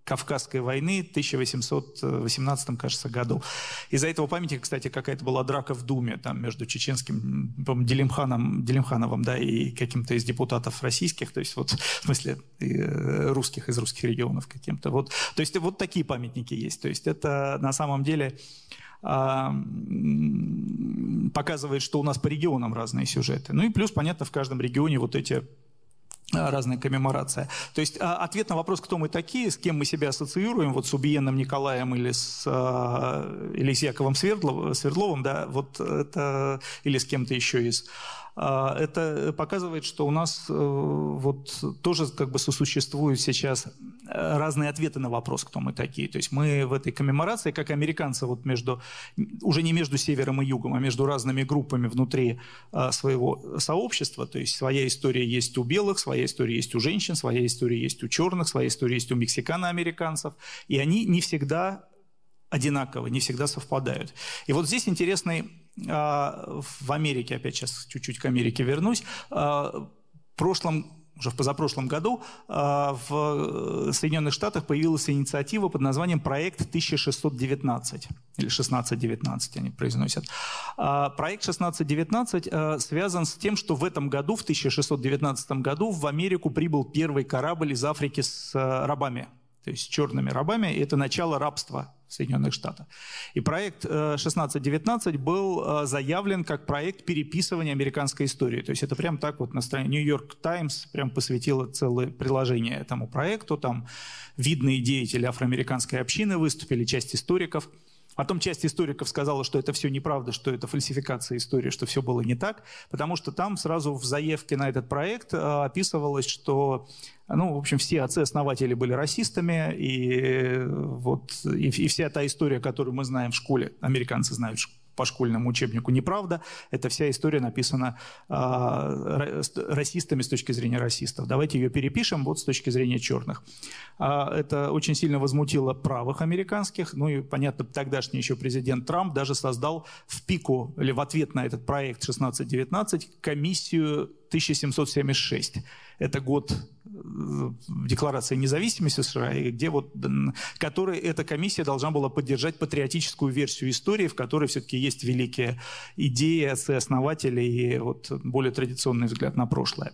Кавказской войны 1818, кажется, году. Из-за этого памятника, кстати, какая-то была драка в Думе там, между чеченским Делимханом, Делимхановым да, и каким-то из депутатов российских, то есть вот в смысле э, русских, из русских регионов каким-то. Вот, то есть вот такие памятники есть. То есть это на самом деле а, показывает, что у нас по регионам разные сюжеты. Ну и плюс, понятно, в каждом регионе вот эти разная коммеморация. То есть а, ответ на вопрос, кто мы такие, с кем мы себя ассоциируем, вот с Убиенным Николаем или с, или с Яковом Свердлов, Свердловым, да, вот это, или с кем-то еще из а, это показывает, что у нас э, вот тоже как бы сосуществуют сейчас э, разные ответы на вопрос, кто мы такие. То есть мы в этой коммеморации, как американцы, вот между, уже не между севером и югом, а между разными группами внутри а, своего сообщества. То есть своя история есть у белых, своя история есть у женщин, своя история есть у черных, своя история есть у мексикано-американцев. И они не всегда одинаковы, не всегда совпадают. И вот здесь интересный а, в Америке, опять сейчас чуть-чуть к Америке вернусь, а, в прошлом уже в позапрошлом году а, в Соединенных Штатах появилась инициатива под названием «Проект 1619» или 1619 они произносят. Проект 1619 связан с тем, что в этом году, в 1619 году, в Америку прибыл первый корабль из Африки с рабами, то есть черными рабами, и это начало рабства Соединенных Штатах. И проект 1619 э, был э, заявлен как проект переписывания американской истории. То есть это прям так вот на странице Нью-Йорк Таймс прям посвятило целое приложение этому проекту. Там видные деятели афроамериканской общины выступили, часть историков – Потом часть историков сказала, что это все неправда, что это фальсификация истории, что все было не так, потому что там сразу в заявке на этот проект э, описывалось, что ну, в общем, все отцы-основатели были расистами, и, вот, и, и вся та история, которую мы знаем в школе, американцы знают по школьному учебнику неправда. Эта вся история написана э, расистами с точки зрения расистов. Давайте ее перепишем вот с точки зрения черных. А, это очень сильно возмутило правых американских. Ну и, понятно, тогдашний еще президент Трамп даже создал в пику или в ответ на этот проект 1619 комиссию 1776 это год э, Декларации независимости США, где вот, который эта комиссия должна была поддержать патриотическую версию истории, в которой все-таки есть великие идеи, отцы-основатели и вот более традиционный взгляд на прошлое.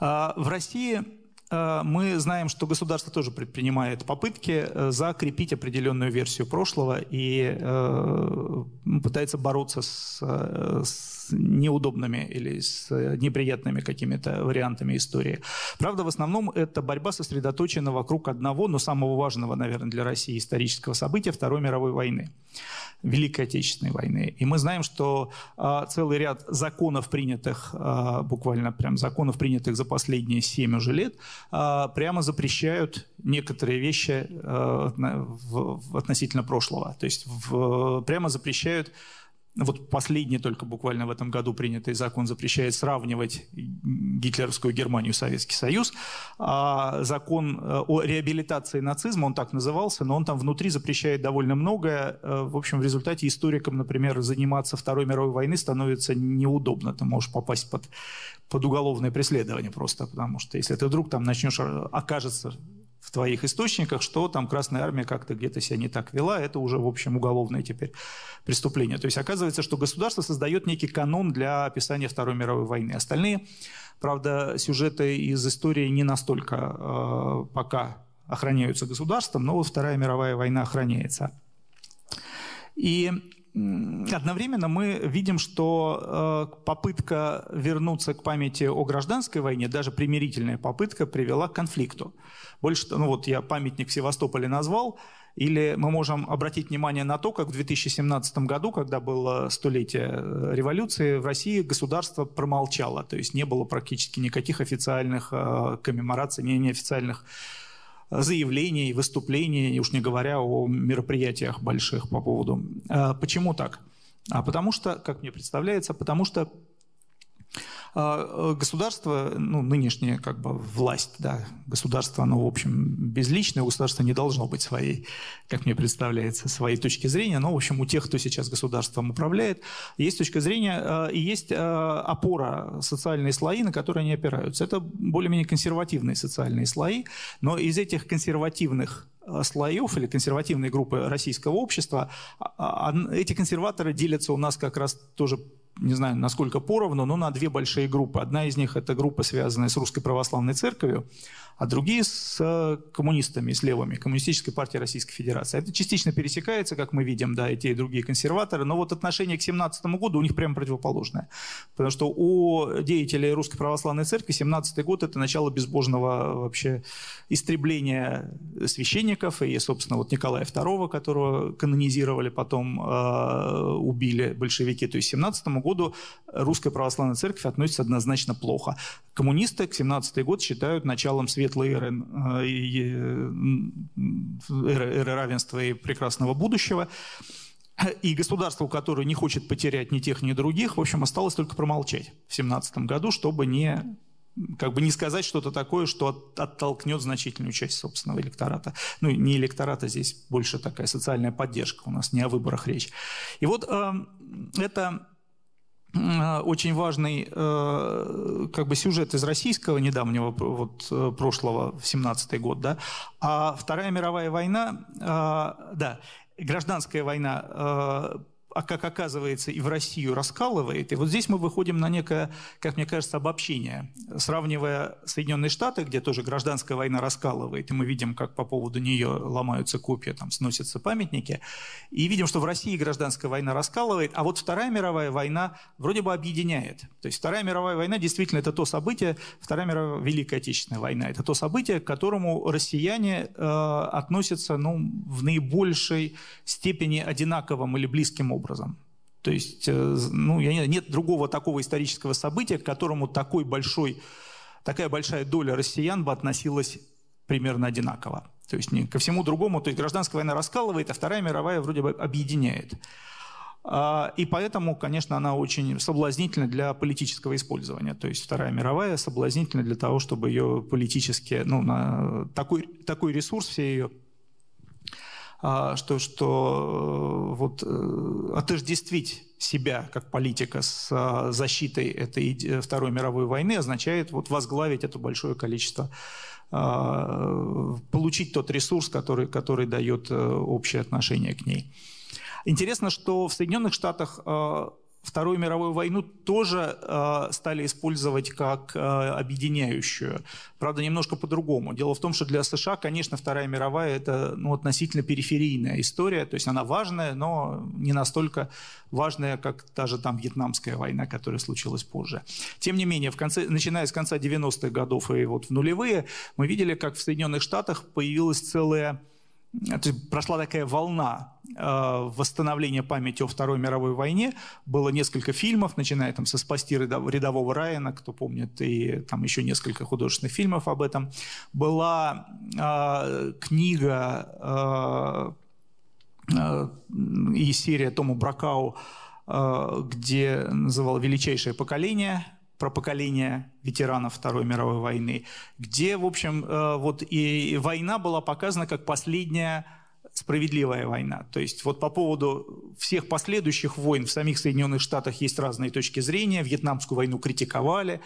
А, в России а, мы знаем, что государство тоже предпринимает попытки э, закрепить определенную версию прошлого и э, пытается бороться с, с неудобными или с э, неприятными какими-то вариантами истории. Правда, в основном эта борьба сосредоточена вокруг одного, но самого важного, наверное, для России исторического события Второй мировой войны. Великой Отечественной войны. И мы знаем, что а, целый ряд законов, принятых, а, буквально прям законов, принятых за последние семь уже лет, а, прямо запрещают некоторые вещи относительно прошлого. То есть прямо запрещают вот последний только буквально в этом году принятый закон запрещает сравнивать гитлеровскую Германию и Советский Союз. А закон э, о реабилитации нацизма, он так назывался, но он там внутри запрещает довольно многое. Э, в общем, в результате историкам, например, заниматься Второй мировой войны становится неудобно. Ты можешь попасть под, под уголовное преследование просто, потому что если ты вдруг там начнешь, э, окажется в твоих источниках, что там Красная Армия как-то где-то себя не так вела, это уже, в общем, уголовное теперь преступление. То есть оказывается, что государство создает некий канон для описания Второй мировой войны. Остальные, правда, сюжеты из истории не настолько э, пока охраняются государством, но вот Вторая мировая война охраняется. И Одновременно мы видим, что э, попытка вернуться к памяти о гражданской войне, даже примирительная попытка, привела к конфликту. Больше, ну вот я памятник в Севастополе назвал, или мы можем обратить внимание на то, как в 2017 году, когда было столетие э, революции, в России государство промолчало, то есть не было практически никаких официальных э, коммемораций, неофициальных заявлений, выступлений, уж не говоря о мероприятиях больших по поводу. А почему так? А потому что, как мне представляется, потому что государство, ну, нынешняя как бы власть, да, государство, оно, в общем, безличное, у государства не должно быть своей, как мне представляется, своей точки зрения, но, в общем, у тех, кто сейчас государством управляет, есть точка зрения а, и есть а, опора, социальные слои, на которые они опираются. Это более-менее консервативные социальные слои, но из этих консервативных слоев или консервативной группы российского общества, эти консерваторы делятся у нас как раз тоже не знаю, насколько поровну, но на две большие группы. Одна из них – это группа, связанная с Русской Православной Церковью, а другие с э, коммунистами, с левыми, Коммунистической партией Российской Федерации. Это частично пересекается, как мы видим, да, и те, и другие консерваторы, но вот отношение к 17 году у них прямо противоположное. Потому что у деятелей Русской Православной Церкви 17 год – это начало безбожного вообще истребления священников, и, собственно, вот Николая II, которого канонизировали, потом э, убили большевики, то есть 17 году русская православная церковь относится однозначно плохо. Коммунисты к 17 год считают началом светлой эры, эры, эры равенства и прекрасного будущего. И государство, которое не хочет потерять ни тех, ни других, в общем, осталось только промолчать в 17 году, чтобы не как бы не сказать что-то такое, что оттолкнет значительную часть собственного электората. Ну, не электората, здесь больше такая социальная поддержка, у нас не о выборах речь. И вот э, это э, очень важный э, как бы сюжет из российского недавнего вот, э, прошлого, 17-й год, да, а Вторая мировая война, э, да, гражданская война а как оказывается, и в Россию раскалывает. И вот здесь мы выходим на некое, как мне кажется, обобщение. Сравнивая Соединенные Штаты, где тоже гражданская война раскалывает, и мы видим, как по поводу нее ломаются копья, там сносятся памятники, и видим, что в России гражданская война раскалывает, а вот Вторая мировая война вроде бы объединяет. То есть Вторая мировая война действительно это то событие, Вторая мировая Великая Отечественная война, это то событие, к которому россияне э, относятся ну, в наибольшей степени одинаковым или близким образом образом. То есть, э, ну, нет другого такого исторического события, к которому такой большой, такая большая доля россиян бы относилась примерно одинаково. То есть не ко всему другому, то есть гражданская война раскалывает, а Вторая мировая вроде бы объединяет. А, и поэтому, конечно, она очень соблазнительна для политического использования. То есть Вторая мировая соблазнительна для того, чтобы ее политически, ну, на такой, такой ресурс все ее что, что э, вот, э, отождествить себя как политика с а, защитой этой Второй мировой войны означает вот возглавить это большое количество а, получить тот ресурс, который, который дает э, общее отношение к ней. Интересно, что в Соединенных Штатах Вторую мировую войну тоже э, стали использовать как э, объединяющую. Правда, немножко по-другому. Дело в том, что для США, конечно, Вторая мировая – это ну, относительно периферийная история. То есть она важная, но не настолько важная, как та же там Вьетнамская война, которая случилась позже. Тем не менее, в конце, начиная с конца 90-х годов и вот в нулевые, мы видели, как в Соединенных Штатах появилась целая то есть прошла такая волна э, восстановления памяти о Второй мировой войне. Было несколько фильмов, начиная там со «Спасти рядового Райана», кто помнит, и там еще несколько художественных фильмов об этом. Была э, книга э, э, и серия Тома Бракау, э, где называл «Величайшее поколение», про поколение ветеранов Второй мировой войны, где, в общем, э, вот и война была показана как последняя справедливая война. То есть вот по поводу всех последующих войн в самих Соединенных Штатах есть разные точки зрения. Вьетнамскую войну критиковали,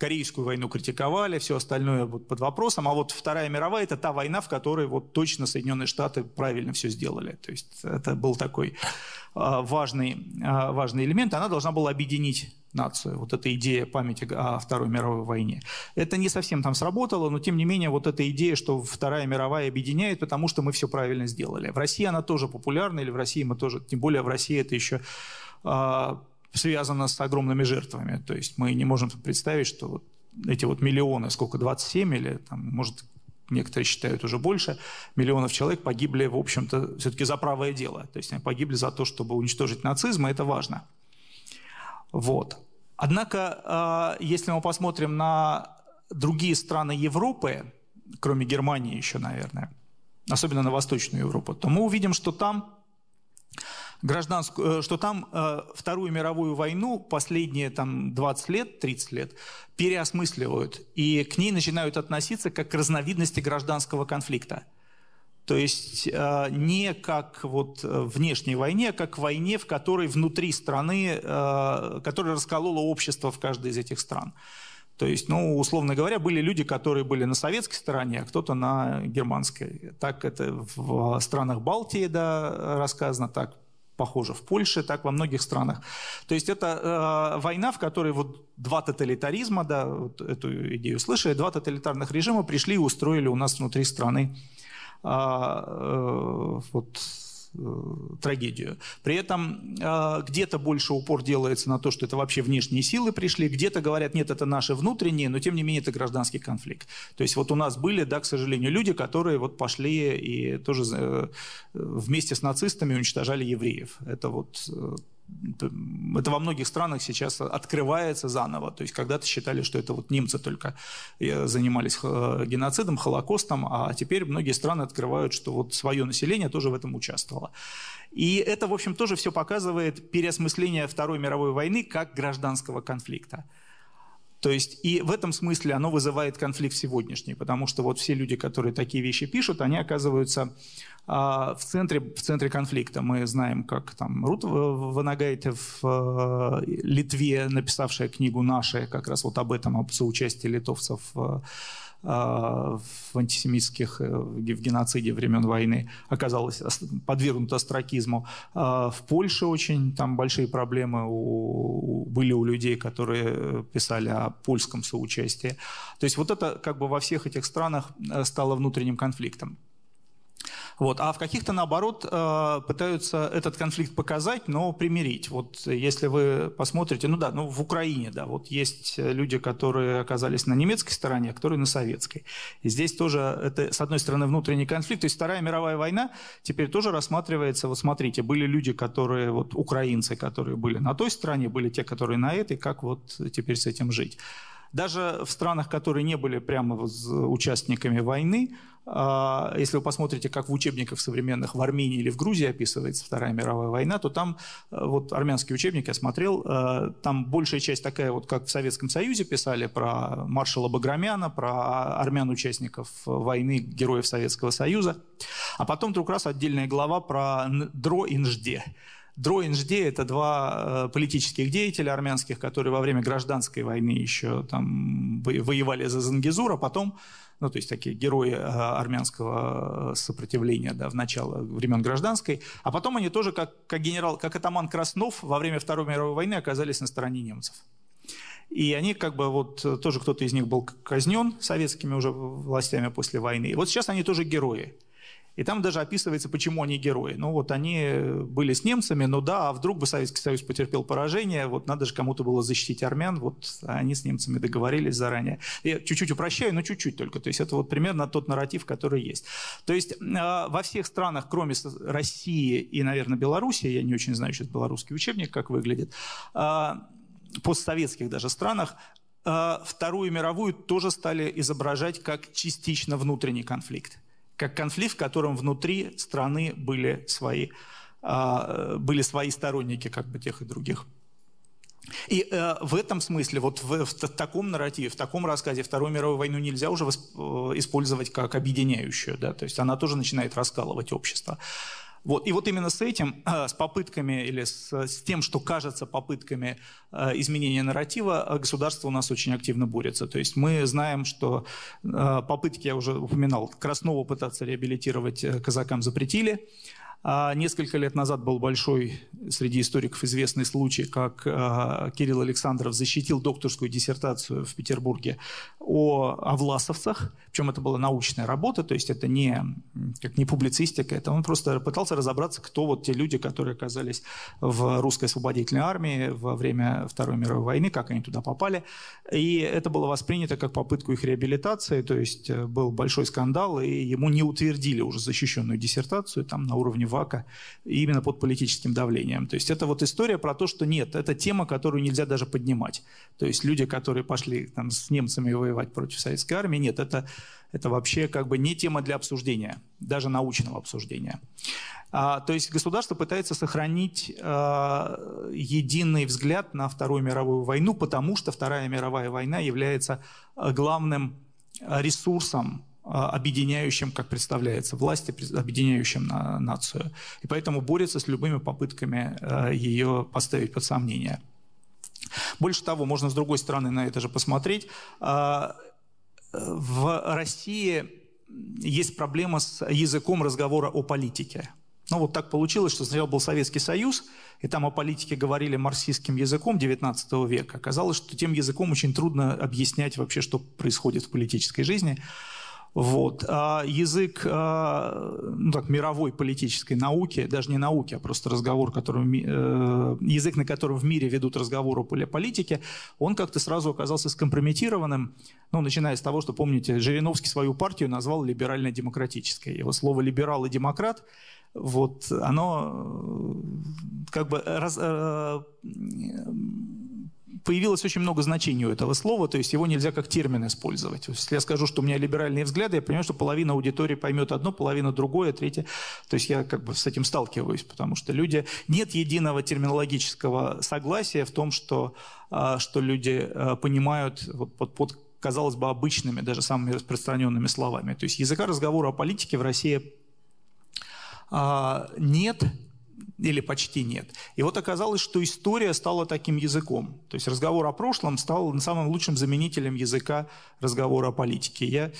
Корейскую войну критиковали, все остальное вот под вопросом. А вот Вторая мировая – это та война, в которой вот точно Соединенные Штаты правильно все сделали. То есть это был такой а, важный, а, важный элемент. Она должна была объединить нацию. Вот эта идея памяти о Второй мировой войне. Это не совсем там сработало, но тем не менее вот эта идея, что Вторая мировая объединяет, потому что мы все правильно сделали. В России она тоже популярна, или в России мы тоже, тем более в России это еще а, связано с огромными жертвами. То есть мы не можем представить, что вот эти вот миллионы, сколько, 27 или, там, может, некоторые считают уже больше, миллионов человек погибли, в общем-то, все-таки за правое дело. То есть они погибли за то, чтобы уничтожить нацизм, и это важно. Вот. Однако, а, если мы посмотрим на другие страны Европы, кроме Германии еще, наверное, особенно на Восточную Европу, то мы увидим, что там гражданскую, э, что там э, Вторую мировую войну последние там, 20 лет, 30 лет переосмысливают и к ней начинают относиться как к разновидности гражданского конфликта. То есть э, не как вот внешней войне, а как войне, в которой внутри страны, которая расколола общество в каждой из этих стран. То есть, ну, условно говоря, были люди, которые были на советской стороне, а кто-то на германской. Так это в странах Балтии, да, рассказано, так похоже в Польше, так во многих странах. То есть это э, война, в которой вот два тоталитаризма, да, вот эту идею слышали, два тоталитарных режима пришли и устроили у нас внутри страны э, э, вот трагедию. При этом э, где-то больше упор делается на то, что это вообще внешние силы пришли, где-то говорят, нет, это наши внутренние, но тем не менее это гражданский конфликт. То есть вот у нас были, да, к сожалению, люди, которые вот пошли и тоже э, вместе с нацистами уничтожали евреев. Это вот это во многих странах сейчас открывается заново. То есть когда-то считали, что это вот немцы только э, занимались э, геноцидом, холокостом, а теперь многие страны открывают, что вот свое население тоже в этом участвовало. И это, в общем, тоже все показывает переосмысление Второй мировой войны как гражданского конфликта. То есть и в этом смысле оно вызывает конфликт сегодняшний, потому что вот все люди, которые такие вещи пишут, они оказываются а, в центре, в центре конфликта. Мы знаем, как там Рут Ванагайте в э, Литве, написавшая книгу «Наши», как раз вот об этом, об соучастии литовцев в в антисемитских, э, в геноциде времен войны оказалась подвергнута астракизму. А в Польше очень там большие проблемы у, были у людей, которые писали о польском соучастии. То есть вот это как бы во всех этих странах э, стало внутренним конфликтом. Вот. А в каких-то, наоборот, э, пытаются этот конфликт показать, но примирить. Вот если вы посмотрите, ну да, ну в Украине, да, вот есть люди, которые оказались на немецкой стороне, а которые на советской. И здесь тоже это, с одной стороны, внутренний конфликт. То есть Вторая мировая война теперь тоже рассматривается, вот смотрите, были люди, которые, вот украинцы, которые были на той стороне, были те, которые на этой, как вот теперь с этим жить. Даже в странах, которые не были прямо участниками войны, а, если вы посмотрите, как в учебниках современных в Армении или в Грузии описывается Вторая мировая война, то там, э, вот армянский учебник я смотрел, э, там большая часть такая, вот как в Советском Союзе писали про маршала Баграмяна, про армян-участников войны, героев Советского Союза, а потом вдруг раз отдельная глава про Дро и Нжде. Дро и Нжде – это два э, политических деятеля армянских, которые во время гражданской войны еще там воевали за Зангизур, а потом ну, то есть такие герои э, армянского э, сопротивления да, в начало времен гражданской, а потом они тоже, как, как генерал, как атаман Краснов во время Второй мировой войны оказались на стороне немцев. И они как бы вот, тоже кто-то из них был казнен советскими уже властями после войны. И вот сейчас они тоже герои. И там даже описывается, почему они герои. Ну вот они были с немцами, ну да, а вдруг бы Советский Союз потерпел поражение, вот надо же кому-то было защитить армян, вот они с немцами договорились заранее. Я чуть-чуть упрощаю, но чуть-чуть только. То есть это вот примерно тот нарратив, который есть. То есть а, во всех странах, кроме России и, наверное, Беларуси, я не очень знаю сейчас белорусский учебник, как выглядит, а, постсоветских даже странах, а, Вторую мировую тоже стали изображать как частично внутренний конфликт как конфликт, в котором внутри страны были свои, а, были свои сторонники как бы тех и других. И э, в этом смысле, вот в, в таком нарративе, в таком рассказе Вторую мировую войну нельзя уже. Э, использовать как объединяющую, да, то есть она тоже начинает раскалывать общество. Вот. И вот именно с этим, э, с попытками или с, с тем, что кажется попытками э, изменения нарратива, э, государство у нас очень активно борется. То есть мы знаем, что попытки, я уже упоминал, Краснова пытаться реабилитировать казакам запретили, несколько лет назад был большой среди историков известный случай, как а, Кирилл Александров защитил докторскую диссертацию в Петербурге о, о власовцах, причем это была научная работа, то есть это не, как не публицистика, это он просто пытался разобраться, кто вот те люди, которые оказались в русской освободительной армии во время Второй мировой войны, как они туда попали. И это было воспринято как попытку их реабилитации, то есть э, был большой скандал, и ему не утвердили уже защищенную диссертацию там на уровне ВАКа именно под политическим давлением. То есть это вот история про то, что нет, это тема, которую нельзя даже поднимать. То есть люди, которые пошли там, с немцами воевать против советской армии, нет, это, это вообще как бы не тема для обсуждения, даже научного обсуждения. А, то есть государство пытается сохранить а, единый взгляд на Вторую мировую войну, потому что Вторая мировая война является а, главным ресурсом а, объединяющим, как представляется, власти, объединяющим на нацию. И поэтому борется с любыми попытками а, ее поставить под сомнение. Больше того, можно с другой стороны на это же посмотреть. А, в России есть проблема с языком разговора о политике. Ну вот так получилось, что сначала был Советский Союз, и там о политике говорили марксистским языком XIX века. Оказалось, что тем языком очень трудно объяснять вообще, что происходит в политической жизни. Вот. А язык а, ну, так, мировой политической науки, даже не науки, а просто разговор, который, э, язык, на котором в мире ведут разговор о политике, он как-то сразу оказался скомпрометированным, ну, начиная с того, что, помните, Жириновский свою партию назвал либерально-демократической. Его слово «либерал» и «демократ» вот оно как бы раз, появилось очень много значений у этого слова, то есть его нельзя как термин использовать. То если я скажу, что у меня либеральные взгляды, я понимаю, что половина аудитории поймет одно, половина другое, третье. То есть я как бы с этим сталкиваюсь, потому что люди... Нет единого терминологического согласия в том, что, а, что люди а, понимают вот, под, под казалось бы, обычными, даже самыми распространенными словами. То есть языка разговора о политике в России а, нет, или почти нет. И вот оказалось, что история стала таким языком. То есть разговор о прошлом стал самым лучшим заменителем языка разговора о политике. Я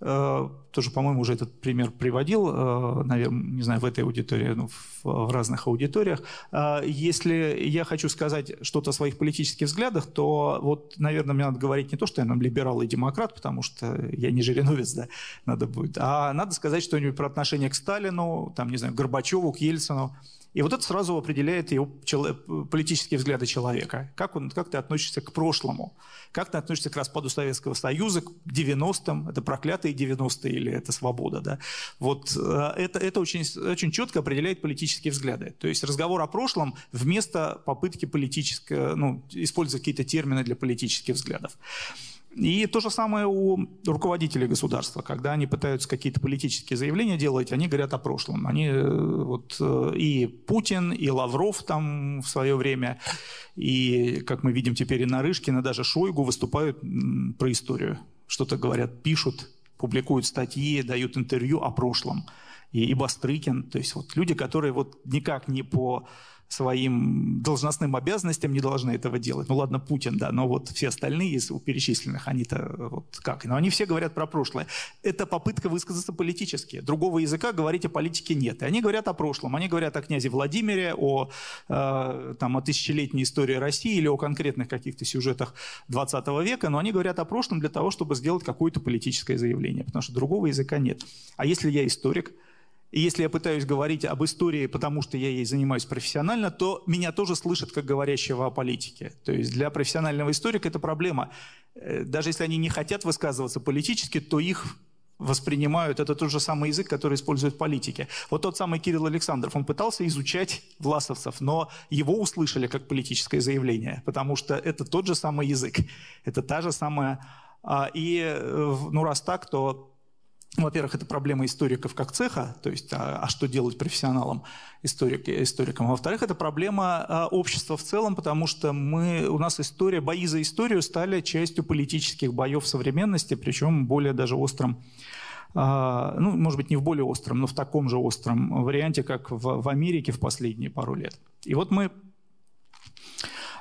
Э, тоже, по-моему, уже этот пример приводил, э, наверное, не знаю, в этой аудитории, ну, в разных аудиториях. Э, если я хочу сказать что-то о своих политических взглядах, то вот, наверное, мне надо говорить не то, что я нам либерал и демократ, потому что я не жириновец, да, надо будет, а надо сказать что-нибудь про отношение к Сталину, там, не знаю, к Горбачеву, к Ельцину. И вот это сразу определяет его политические взгляды человека. Как, он, как ты относишься к прошлому? Как ты относишься к распаду Советского Союза, к 90-м? Это проклятые 90-е или это свобода? Да? Вот э, это, это очень, очень четко определяет политические взгляды. То есть разговор о прошлом вместо попытки политического, ну, использовать какие-то термины для политических взглядов. И то же самое у руководителей государства. Когда они пытаются какие-то политические заявления делать, они говорят о прошлом. Они э, вот э, и Путин, и Лавров там в свое время, и, как мы видим теперь, и Нарышкин, и даже Шойгу выступают про историю. Что-то говорят, пишут, публикуют статьи, дают интервью о прошлом. И, и Бастрыкин, то есть вот люди, которые вот никак не по своим должностным обязанностям не должны этого делать. Ну ладно, Путин, да, но вот все остальные из перечисленных, они-то вот как? Но они все говорят про прошлое. Это попытка высказаться политически. Другого языка говорить о политике нет. И они говорят о прошлом. Они говорят о князе Владимире, о, э, там, о тысячелетней истории России или о конкретных каких-то сюжетах 20 века, но они говорят о прошлом для того, чтобы сделать какое-то политическое заявление, потому что другого языка нет. А если я историк – и если я пытаюсь говорить об истории, потому что я ей занимаюсь профессионально, то меня тоже слышат как говорящего о политике. То есть для профессионального историка это проблема. Э, даже если они не хотят высказываться политически, то их воспринимают, это тот же самый язык, который используют политики. Вот тот самый Кирилл Александров, он пытался изучать власовцев, но его услышали как политическое заявление, потому что это тот же самый язык, это та же самая... А, и, э, ну, раз так, то во-первых, это проблема историков как цеха, то есть а, а что делать профессионалам, историк, историкам. Во-вторых, это проблема а, общества в целом, потому что мы, у нас история, бои за историю стали частью политических боев современности, причем более даже острым а, ну, может быть, не в более остром, но в таком же остром варианте, как в, в Америке в последние пару лет. И вот мы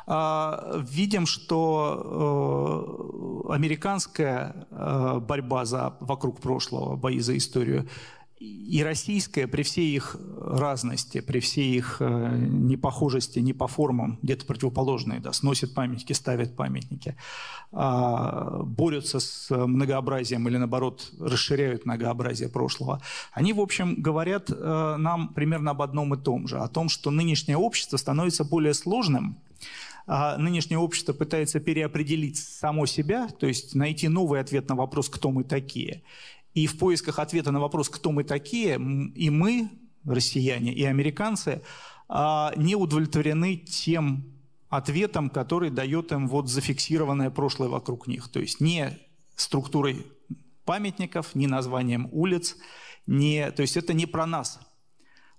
видим, что э, американская э, борьба за, вокруг прошлого, бои за историю, и российская при всей их разности, при всей их э, непохожести, не по формам, где-то противоположные, да, сносят памятники, ставят памятники, а, борются с многообразием или, наоборот, расширяют многообразие прошлого, они, в общем, говорят нам примерно об одном и том же, о том, что нынешнее общество становится более сложным, а нынешнее общество пытается переопределить само себя, то есть найти новый ответ на вопрос, кто мы такие. И в поисках ответа на вопрос, кто мы такие, и мы, россияне, и американцы, а, не удовлетворены тем ответом, который дает им вот зафиксированное прошлое вокруг них. То есть не структурой памятников, не названием улиц, не, то есть это не про нас.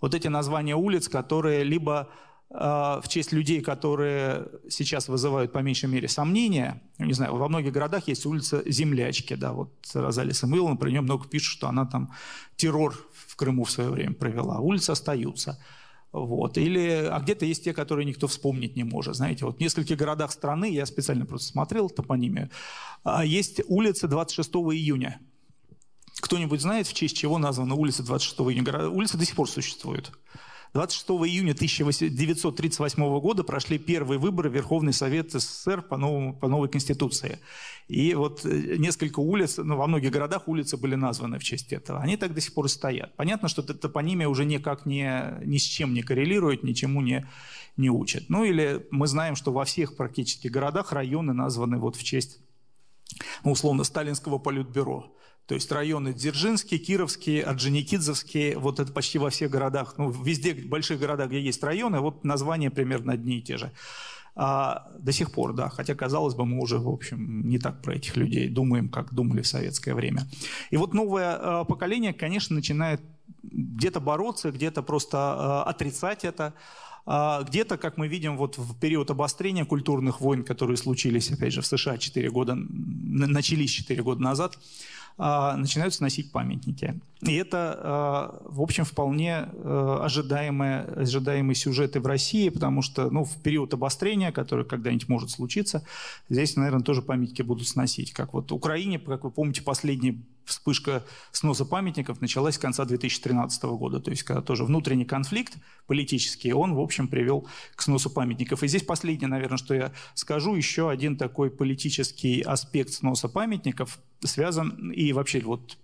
Вот эти названия улиц, которые либо а, в честь людей, которые сейчас вызывают по меньшей мере сомнения. Не знаю, во многих городах есть улица Землячки, да, вот Розалия Самуиловна, про нее много пишут, что она там террор в Крыму в свое время провела. Улицы остаются. Вот. Или, а где-то есть те, которые никто вспомнить не может. Знаете, вот в нескольких городах страны, я специально просто смотрел топонимию, а, есть улица 26 июня. Кто-нибудь знает, в честь чего названа улица 26 июня? Улица до сих пор существует. 26 июня 1938 года прошли первые выборы в Верховный Совет СССР по, новому, по новой Конституции. И вот э, несколько улиц, ну, во многих городах улицы были названы в честь этого. Они так до сих пор и стоят. Понятно, что топонимия уже никак не, ни с чем не коррелирует, ничему не, не учит. Ну или мы знаем, что во всех практически городах районы названы вот в честь, ну, условно, сталинского политбюро. То есть районы Дзержинский, Кировский, Орджоникидзевский, вот это почти во всех городах, ну, везде, в больших городах, где есть районы, вот названия примерно одни и те же. А, до сих пор, да, хотя, казалось бы, мы уже, в общем, не так про этих людей думаем, как думали в советское время. И вот новое а, поколение, конечно, начинает где-то бороться, где-то просто а, отрицать это, а, где-то, как мы видим, вот в период обострения культурных войн, которые случились, опять же, в США 4 года, начались 4 года назад, начинают сносить памятники. И это, а, в общем, вполне а, ожидаемые, ожидаемые сюжеты в России, потому что ну, в период обострения, который когда-нибудь может случиться, здесь, наверное, тоже памятники будут сносить. Как вот в Украине, как вы помните, последний вспышка сноса памятников началась с конца 2013 года, то есть когда тоже внутренний конфликт политический, он, в общем, привел к сносу памятников. И здесь последнее, наверное, что я скажу, еще один такой политический аспект сноса памятников связан, и вообще вот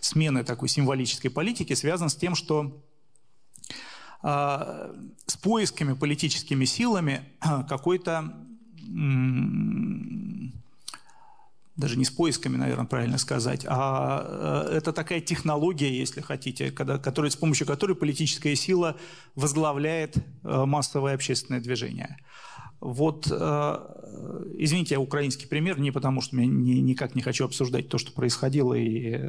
смены такой символической политики связан с тем, что э, с поисками политическими силами какой-то даже не с поисками, наверное, правильно сказать, а э, это такая технология, если хотите, когда, которая, с помощью которой политическая сила возглавляет э, массовое общественное движение. Вот, э, извините, я украинский пример, не потому что я ни, никак не хочу обсуждать то, что происходило и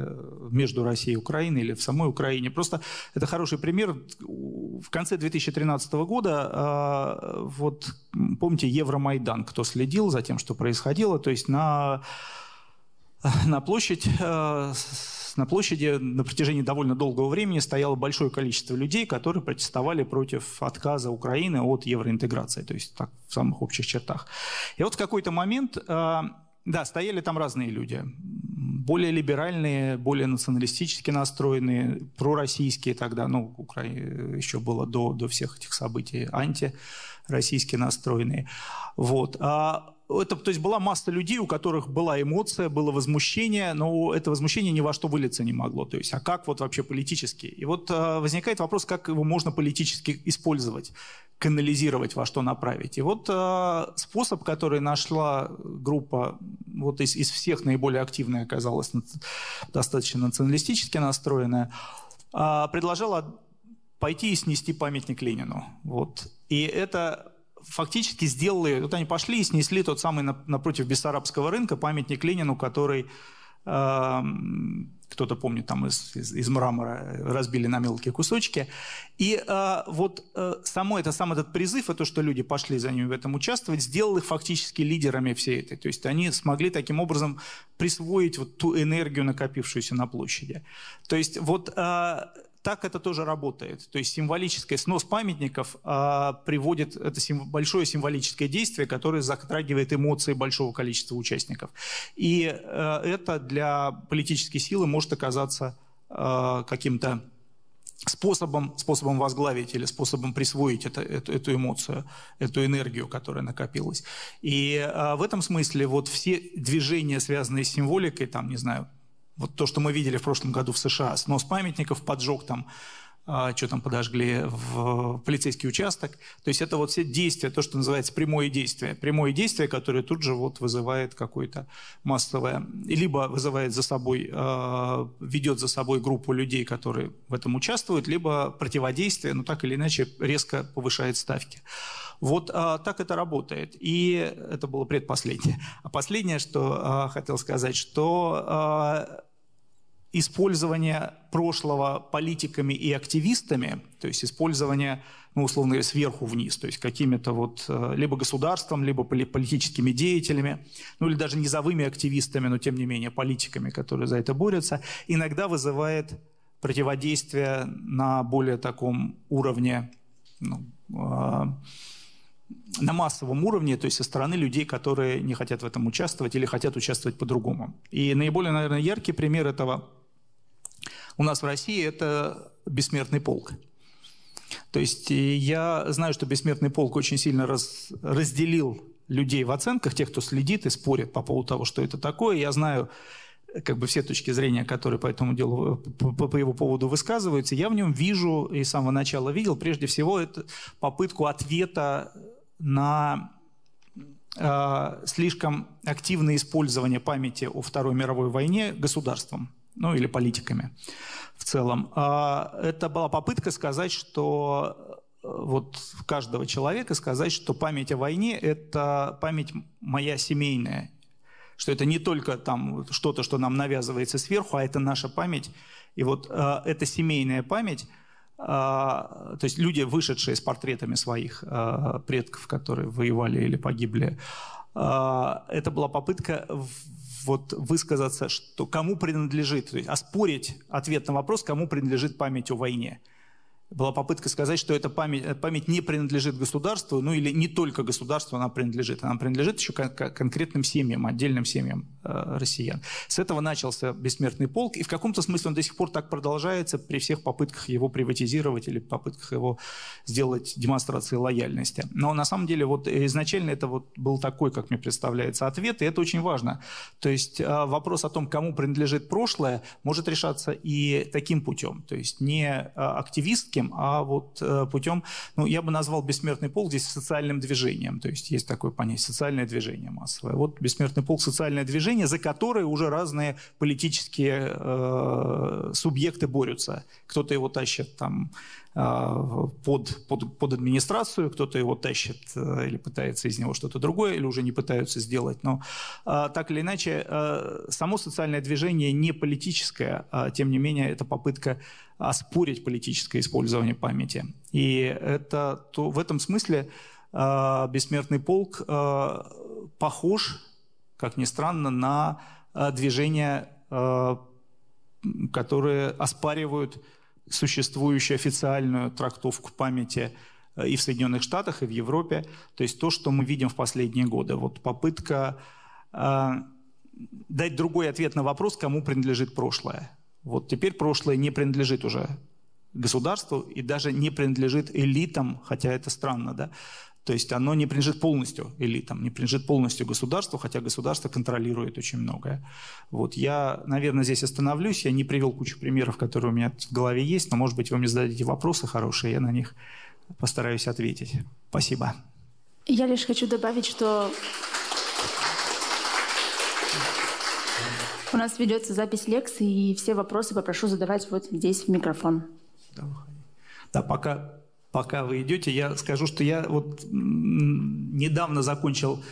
между Россией и Украиной или в самой Украине. Просто это хороший пример. В конце 2013 года, вот помните, Евромайдан, кто следил за тем, что происходило, то есть на на площадь э, на площади на протяжении довольно долгого времени стояло большое количество людей, которые протестовали против отказа Украины от евроинтеграции, то есть так, в самых общих чертах. И вот в какой-то момент, э, да, стояли там разные люди, более либеральные, более националистически настроенные, пророссийские тогда, ну, Укра... еще было до, до всех этих событий, антироссийски настроенные. Вот. А это, то есть была масса людей, у которых была эмоция, было возмущение, но это возмущение ни во что вылиться не могло. То есть, а как вот вообще политически? И вот э, возникает вопрос, как его можно политически использовать, канализировать, во что направить. И вот э, способ, который нашла группа, вот из, из всех наиболее активная оказалась, достаточно националистически настроенная, э, предложила пойти и снести памятник Ленину. Вот. И это фактически сделали, вот они пошли и снесли тот самый напротив Бессарабского рынка памятник Ленину, который э, кто-то помнит, там из, из, из мрамора разбили на мелкие кусочки. И э, вот э, само это, сам этот призыв, и то, что люди пошли за ними в этом участвовать, сделал их фактически лидерами всей этой. То есть они смогли таким образом присвоить вот ту энергию, накопившуюся на площади. То есть вот э, так это тоже работает. То есть символический снос памятников э, приводит, это сим, большое символическое действие, которое затрагивает эмоции большого количества участников. И э, это для политической силы может оказаться э, каким-то способом, способом возглавить или способом присвоить это, эту, эту эмоцию, эту энергию, которая накопилась. И э, в этом смысле вот все движения, связанные с символикой, там, не знаю, вот то, что мы видели в прошлом году в США, снос памятников, поджог там, а, что там подожгли в полицейский участок. То есть это вот все действия, то, что называется прямое действие. Прямое действие, которое тут же вот вызывает какое-то массовое, либо вызывает за собой, а, ведет за собой группу людей, которые в этом участвуют, либо противодействие, ну так или иначе, резко повышает ставки. Вот а, так это работает. И это было предпоследнее. А последнее, что а, хотел сказать, что а, использование прошлого политиками и активистами, то есть использование, ну, условно, сверху вниз, то есть какими-то вот а, либо государством, либо политическими деятелями, ну или даже низовыми активистами, но тем не менее политиками, которые за это борются, иногда вызывает противодействие на более таком уровне ну, а, на массовом уровне, то есть со стороны людей, которые не хотят в этом участвовать или хотят участвовать по-другому. И наиболее, наверное, яркий пример этого у нас в России – это бессмертный полк. То есть я знаю, что бессмертный полк очень сильно раз, разделил людей в оценках, тех, кто следит и спорит по поводу того, что это такое. Я знаю как бы все точки зрения, которые по этому делу, по, по его поводу высказываются, я в нем вижу и с самого начала видел, прежде всего, это попытку ответа на э, слишком активное использование памяти о Второй мировой войне государством, ну или политиками в целом. А, это была попытка сказать, что э, вот каждого человека сказать, что память о войне – это память моя семейная, что это не только там что-то, что нам навязывается сверху, а это наша память. И вот э, эта семейная память, то есть люди, вышедшие с портретами своих э, предков, которые воевали или погибли, э, это была попытка вот высказаться, что кому принадлежит, то есть оспорить ответ на вопрос, кому принадлежит память о войне была попытка сказать, что эта память, память не принадлежит государству, ну или не только государству она принадлежит, она принадлежит еще кон- конкретным семьям, отдельным семьям э, россиян. С этого начался бессмертный полк, и в каком-то смысле он до сих пор так продолжается при всех попытках его приватизировать или попытках его сделать демонстрацией лояльности. Но на самом деле вот изначально это вот был такой, как мне представляется, ответ, и это очень важно. То есть э, вопрос о том, кому принадлежит прошлое, может решаться и таким путем, то есть не э, активистским, политическим, а вот э, путем, ну, я бы назвал бессмертный полк здесь социальным движением. То есть есть такое понятие, социальное движение массовое. Вот бессмертный полк – социальное движение, за которое уже разные политические э, субъекты борются. Кто-то его тащит там под, под, под администрацию, кто-то его тащит э, или пытается из него что-то другое, или уже не пытаются сделать. Но так или иначе, само социальное движение не политическое, а тем не менее это попытка оспорить политическое использование памяти. И это, то, в этом смысле э, «Бессмертный полк» э, похож, как ни странно, на э, движения, э, которые оспаривают существующую официальную трактовку памяти э, и в Соединенных Штатах, и в Европе. То есть то, что мы видим в последние годы. Вот попытка э, дать другой ответ на вопрос, кому принадлежит прошлое. Вот теперь прошлое не принадлежит уже государству и даже не принадлежит элитам, хотя это странно, да. То есть оно не принадлежит полностью элитам, не принадлежит полностью государству, хотя государство контролирует очень многое. Вот я, наверное, здесь остановлюсь. Я не привел кучу примеров, которые у меня в голове есть, но, может быть, вы мне зададите вопросы хорошие, я на них постараюсь ответить. Спасибо. Я лишь хочу добавить, что У нас ведется запись лекции, и все вопросы попрошу задавать вот здесь в микрофон. Да, пока, пока вы идете, я скажу, что я вот недавно закончил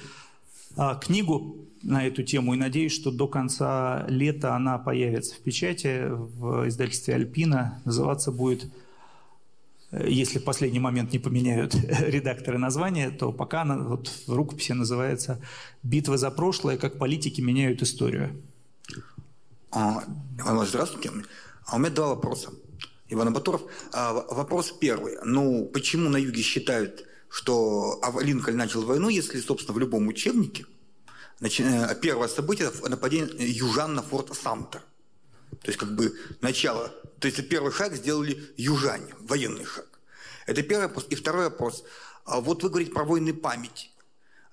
а, книгу на эту тему и надеюсь, что до конца лета она появится в печати в издательстве «Альпина». Называться будет если в последний момент не поменяют редакторы названия, то пока она вот в рукописи называется «Битва за прошлое. Как политики меняют историю». А, здравствуйте. А у меня два вопроса. Иван Батуров. А, вопрос первый. Ну, почему на юге считают, что Линкольн начал войну, если, собственно, в любом учебнике э, первое событие – нападение южан на форт Самтер. То есть, как бы, начало. То есть, первый шаг сделали южане, военный шаг. Это первый вопрос. И второй вопрос. Вот вы говорите про войны памяти.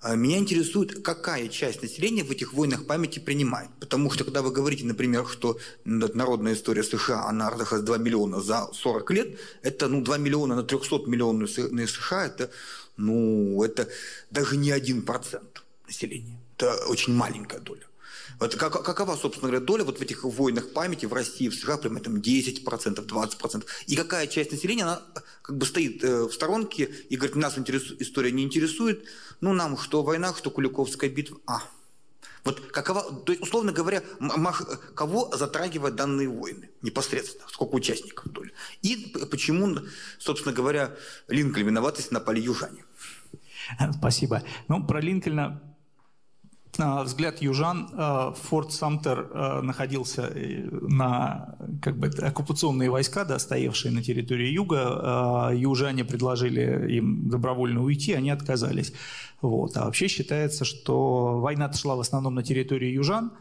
А меня интересует, какая часть населения в этих войнах памяти принимает. Потому что, когда вы говорите, например, что народная история США, она разошлась 2 миллиона за 40 лет, это ну, 2 миллиона на 300 миллионов США, это, ну, это даже не 1% населения. Это очень маленькая доля. Вот как, какова, собственно говоря, доля вот в этих войнах памяти в России, в США, примерно там 10%, 20%? И какая часть населения, она как бы стоит э, в сторонке и говорит, нас интерес, история не интересует, ну нам что война, что Куликовская битва. А, вот какова, то есть, условно говоря, кого затрагивают данные войны непосредственно, сколько участников доли. И почему, собственно говоря, Линкольн виноват, если напали южане. Спасибо. Ну, про Линкольна взгляд южан, э, форт Самтер э, находился э, на как бы, оккупационные войска, да, на территории юга. Южане предложили им добровольно уйти, они отказались. Вот. А вообще считается, что война шла в основном на территории южан,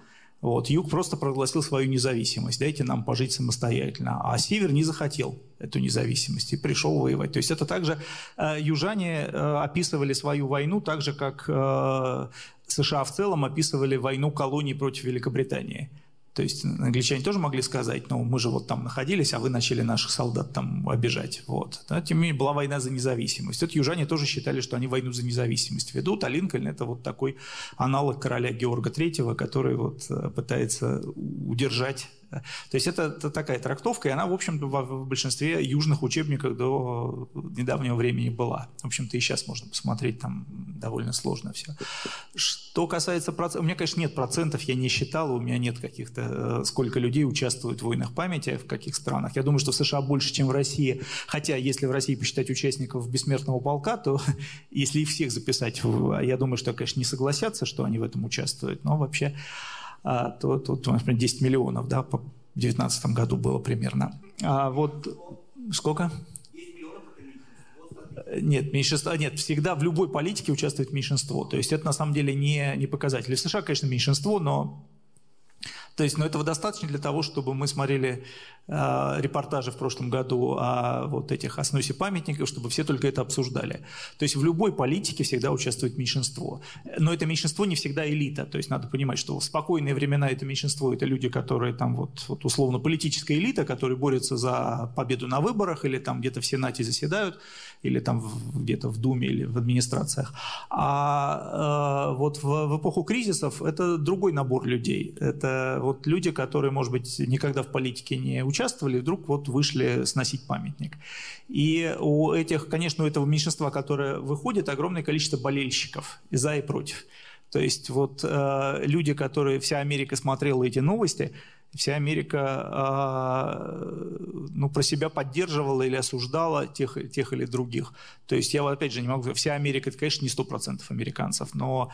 вот, юг просто прогласил свою независимость, дайте нам пожить самостоятельно. А север не захотел эту независимость и пришел воевать. То есть это также южане описывали свою войну так же, как США в целом описывали войну колоний против Великобритании. То есть англичане тоже могли сказать, ну, мы же вот там находились, а вы начали наших солдат там обижать. Вот. Да, тем не менее, была война за независимость. Вот южане тоже считали, что они войну за независимость ведут, а Линкольн – это вот такой аналог короля Георга III, который вот э, пытается удержать то есть это, это такая трактовка, и она, в общем-то, в большинстве южных учебников до недавнего времени была. В общем-то, и сейчас можно посмотреть, там довольно сложно все. Что касается процентов, у меня, конечно, нет процентов, я не считал, у меня нет каких-то, э, сколько людей участвует в войнах памяти, в каких странах. Я думаю, что в США больше, чем в России. Хотя, если в России посчитать участников бессмертного полка, то если их всех записать, я думаю, что, конечно, не согласятся, что они в этом участвуют, но вообще а, то тут, например, 10 миллионов, да, по 2019 году было примерно. А вот сколько? Нет, меньшинство, нет, всегда в любой политике участвует меньшинство. То есть это на самом деле не, не показатель. В США, конечно, меньшинство, но то есть, но этого достаточно для того, чтобы мы смотрели э, репортажи в прошлом году о вот этих о сносе памятников, чтобы все только это обсуждали. То есть в любой политике всегда участвует меньшинство. Но это меньшинство не всегда элита. То есть надо понимать, что в спокойные времена это меньшинство, это люди, которые там вот, вот условно политическая элита, которые борются за победу на выборах или там где-то в Сенате заседают, или там где-то в Думе или в администрациях. А э, вот в, в эпоху кризисов это другой набор людей. Это вот люди, которые, может быть, никогда в политике не участвовали, вдруг вот вышли сносить памятник. И у этих, конечно, у этого меньшинства, которое выходит, огромное количество болельщиков и за, и против. То есть вот э, люди, которые, вся Америка смотрела эти новости, вся Америка э, ну, про себя поддерживала или осуждала тех, тех или других. То есть я, опять же, не могу вся Америка, это, конечно, не 100% американцев, но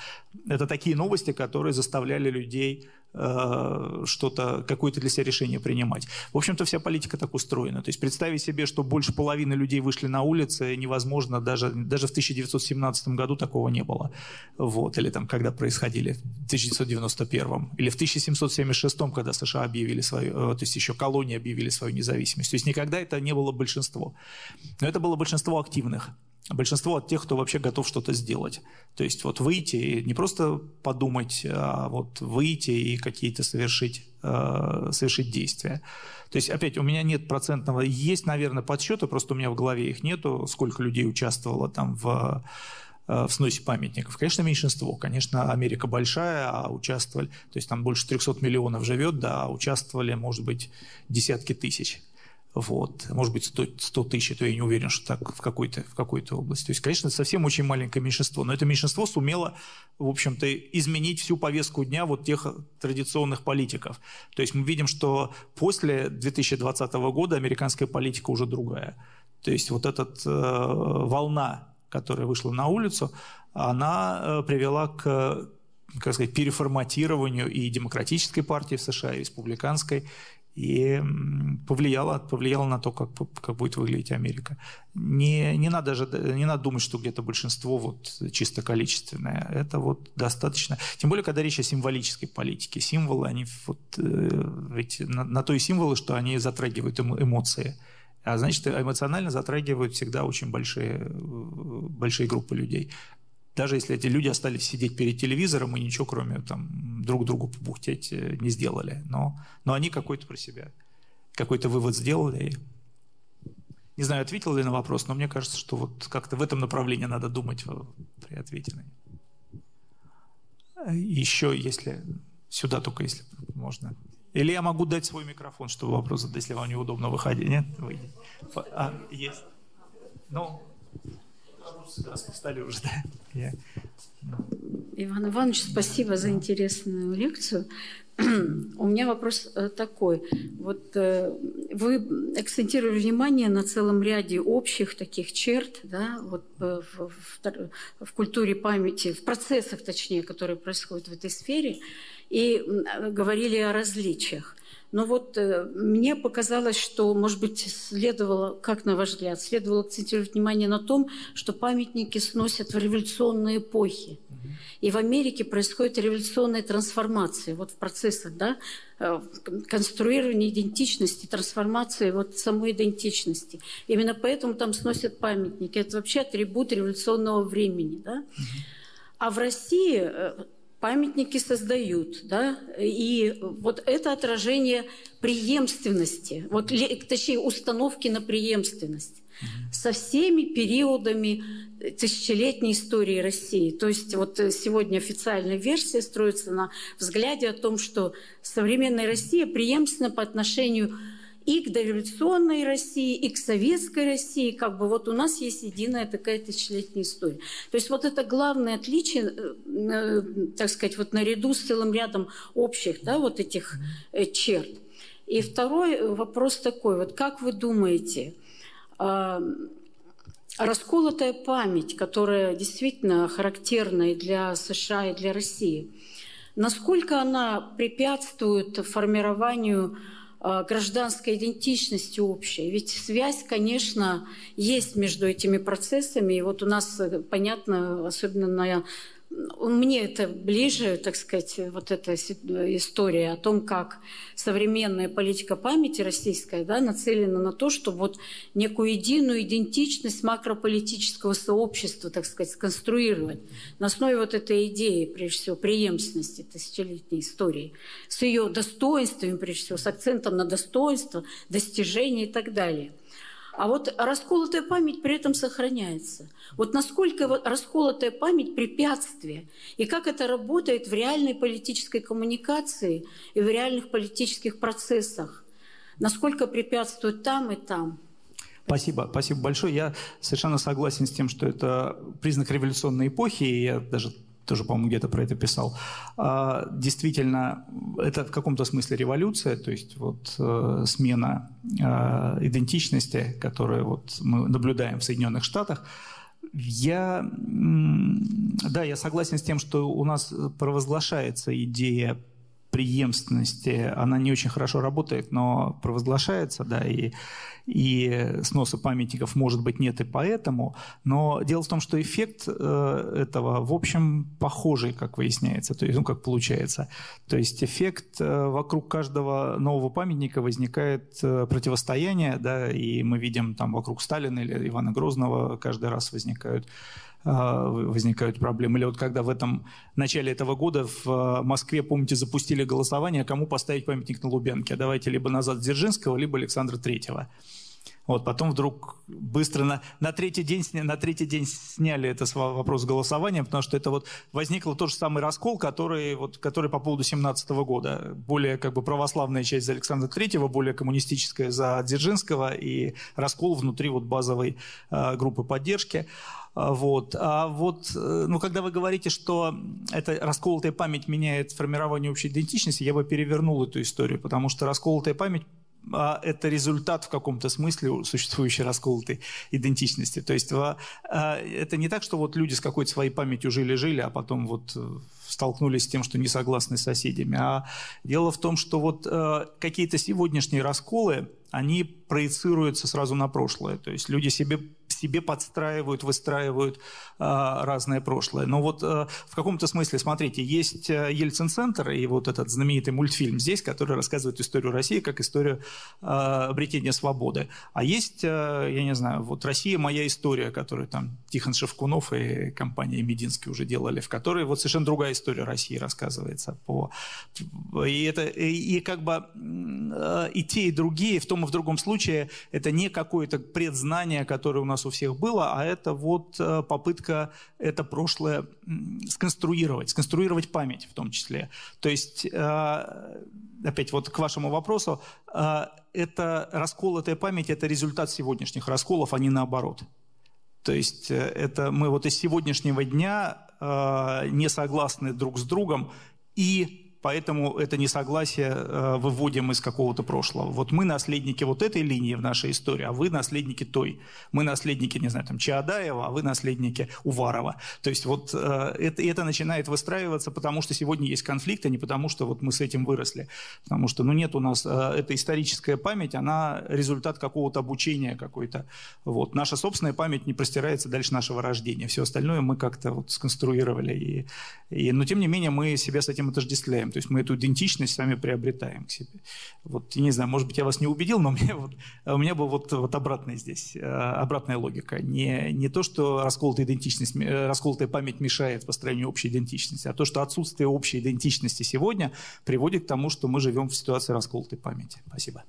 это такие новости, которые заставляли людей что-то, какое-то для себя решение принимать. В общем-то, вся политика так устроена. То есть представить себе, что больше половины людей вышли на улицы, невозможно. Даже, даже в 1917 году такого не было. Вот. Или там, когда происходили, в 1991. Или в 1776, когда США объявили свою, э, то есть еще колонии объявили свою независимость. То есть никогда это не было большинство. Но это было большинство активных большинство от тех, кто вообще готов что-то сделать. То есть вот выйти и не просто подумать, а вот выйти и какие-то совершить, э, совершить действия. То есть, опять, у меня нет процентного, есть, наверное, подсчеты, просто у меня в голове их нету, сколько людей участвовало там в э, в сносе памятников. Конечно, меньшинство. Конечно, Америка большая, а участвовали, то есть там больше 300 миллионов живет, да, а участвовали, может быть, десятки тысяч вот, может быть, 100, 100 тысяч, то я не уверен, что так в какой-то в какой области. То есть, конечно, совсем очень маленькое меньшинство, но это меньшинство сумело, в общем-то, изменить всю повестку дня вот тех традиционных политиков. То есть мы видим, что после 2020 года американская политика уже другая. То есть вот эта э, волна, которая вышла на улицу, она э, привела к как сказать, переформатированию и демократической партии в США, и республиканской, и повлияло, повлияло на то, как, как будет выглядеть Америка. Не, не, надо же, не надо думать, что где-то большинство вот чисто количественное. Это вот достаточно. Тем более, когда речь о символической политике. Символы, они вот, э, ведь на, на то и символы, что они затрагивают эмоции. А значит, эмоционально затрагивают всегда очень большие, э, большие группы людей даже если эти люди остались сидеть перед телевизором и ничего, кроме там, друг другу побухтеть, э, не сделали. Но, но они какой-то про себя, какой-то вывод сделали. Не знаю, ответил ли на вопрос, но мне кажется, что вот как-то в этом направлении надо думать при ответе него. Еще, если сюда только, если можно. Или я могу дать свой микрофон, чтобы вопрос задать, если вам неудобно выходить. Нет? Выйди. А, есть. Ну, Иван Иванович, спасибо за интересную лекцию. У меня вопрос э, такой. Вот э, вы акцентировали внимание на целом ряде общих таких черт, да, вот э, в, в, в культуре памяти, в процессах, точнее, которые происходят в этой сфере, и говорили о различиях. Но вот э, мне показалось, что, может быть, следовало, как на ваш взгляд, следовало акцентировать внимание на том, что памятники сносят в революционные эпохи. И в Америке происходит революционная трансформация вот в процессах, да, э, конструирования идентичности, трансформации вот самой идентичности. Именно поэтому там сносят памятники. Это вообще атрибут революционного времени. Да? А в России э, памятники создают, да, и вот это отражение преемственности, вот, точнее, установки на преемственность со всеми периодами тысячелетней истории России. То есть вот сегодня официальная версия строится на взгляде о том, что современная Россия преемственна по отношению и к дореволюционной России, и к советской России. Как бы вот у нас есть единая такая тысячелетняя история. То есть вот это главное отличие, э, э, так сказать, вот наряду с целым рядом общих да, вот этих э, черт. И второй вопрос такой, вот как вы думаете, расколотая память, которая действительно характерна и для США, и для России, насколько она препятствует формированию гражданской идентичности общей. Ведь связь, конечно, есть между этими процессами. И вот у нас, э, понятно, особенно на мне это ближе, так сказать, вот эта история о том, как современная политика памяти российская да, нацелена на то, чтобы вот некую единую идентичность макрополитического сообщества, так сказать, сконструировать на основе вот этой идеи, прежде всего, преемственности тысячелетней истории, с ее достоинствами, прежде всего, с акцентом на достоинство, достижения и так далее – а вот расколотая память при этом сохраняется. Вот насколько расколотая память препятствие, и как это работает в реальной политической коммуникации и в реальных политических процессах. Насколько препятствует там и там. Спасибо, спасибо большое. Я совершенно согласен с тем, что это признак революционной эпохи, и я даже тоже, по-моему, где-то про это писал. А, действительно, это в каком-то смысле революция, то есть вот э, смена э, идентичности, которую вот мы наблюдаем в Соединенных Штатах. Я, да, я согласен с тем, что у нас провозглашается идея преемственности, она не очень хорошо работает, но провозглашается, да, и и сноса памятников, может быть, нет и поэтому. Но дело в том, что эффект э, этого, в общем, похожий, как выясняется, то есть, ну, как получается. То есть эффект э, вокруг каждого нового памятника возникает э, противостояние, да, и мы видим там вокруг Сталина или Ивана Грозного каждый раз возникают возникают проблемы. Или вот когда в этом начале этого года в Москве, помните, запустили голосование, кому поставить памятник на Лубянке. Давайте либо назад Дзержинского, либо Александра Третьего. Вот, потом вдруг быстро на, на, третий день, на третий день сняли этот вопрос голосования, потому что это вот возникл тот же самый раскол, который, вот, который по поводу 17 года. Более как бы православная часть за Александра Третьего, более коммунистическая за Дзержинского и раскол внутри вот базовой э, группы поддержки. А, вот. А вот, э, ну, когда вы говорите, что эта расколотая память меняет формирование общей идентичности, я бы перевернул эту историю, потому что расколотая память это результат в каком-то смысле существующей расколотой идентичности. То есть а, это не так, что вот люди с какой-то своей памятью жили-жили, а потом вот э, столкнулись с тем, что не согласны с соседями. А дело в том, что вот э, какие-то сегодняшние расколы, они проецируются сразу на прошлое. То есть люди себе себе подстраивают, выстраивают а, разное прошлое. Но вот а, в каком-то смысле, смотрите, есть э, Ельцин-центр и вот этот знаменитый мультфильм здесь, который рассказывает историю России как историю а, обретения свободы. А есть, а, я не знаю, вот «Россия. Моя история», которую там Тихон Шевкунов и компания Мединский уже делали, в которой вот совершенно другая история России рассказывается. По... И, это, и, и как бы и те, и другие, в том и в другом случае, это не какое-то предзнание, которое у нас у всех было, а это вот э, попытка это прошлое сконструировать, сконструировать память в том числе. То есть, э, опять вот к вашему вопросу, э, это расколотая память, это результат сегодняшних расколов, а не наоборот. То есть это мы вот из сегодняшнего дня не согласны друг с другом и Поэтому это несогласие э, выводим из какого-то прошлого. Вот мы наследники вот этой линии в нашей истории, а вы наследники той. Мы наследники, не знаю, там, Чаадаева, а вы наследники Уварова. То есть вот э, это, это начинает выстраиваться, потому что сегодня есть конфликт, а не потому что вот мы с этим выросли. Потому что, ну, нет у нас, э, эта историческая память, она результат какого-то обучения какой-то. Вот. Наша собственная память не простирается дальше нашего рождения. Все остальное мы как-то вот сконструировали. И, и, но, тем не менее, мы себя с этим отождествляем То есть мы эту идентичность сами приобретаем к себе. Вот, не знаю, может быть, я вас не убедил, но мне вот, у меня была вот, вот обратная здесь, э, обратная логика. Не, не то, что расколотая идентичность, э, расколотая память мешает построению общей идентичности, а то, что отсутствие общей идентичности сегодня приводит к тому, что мы живем в ситуации расколотой памяти. Спасибо.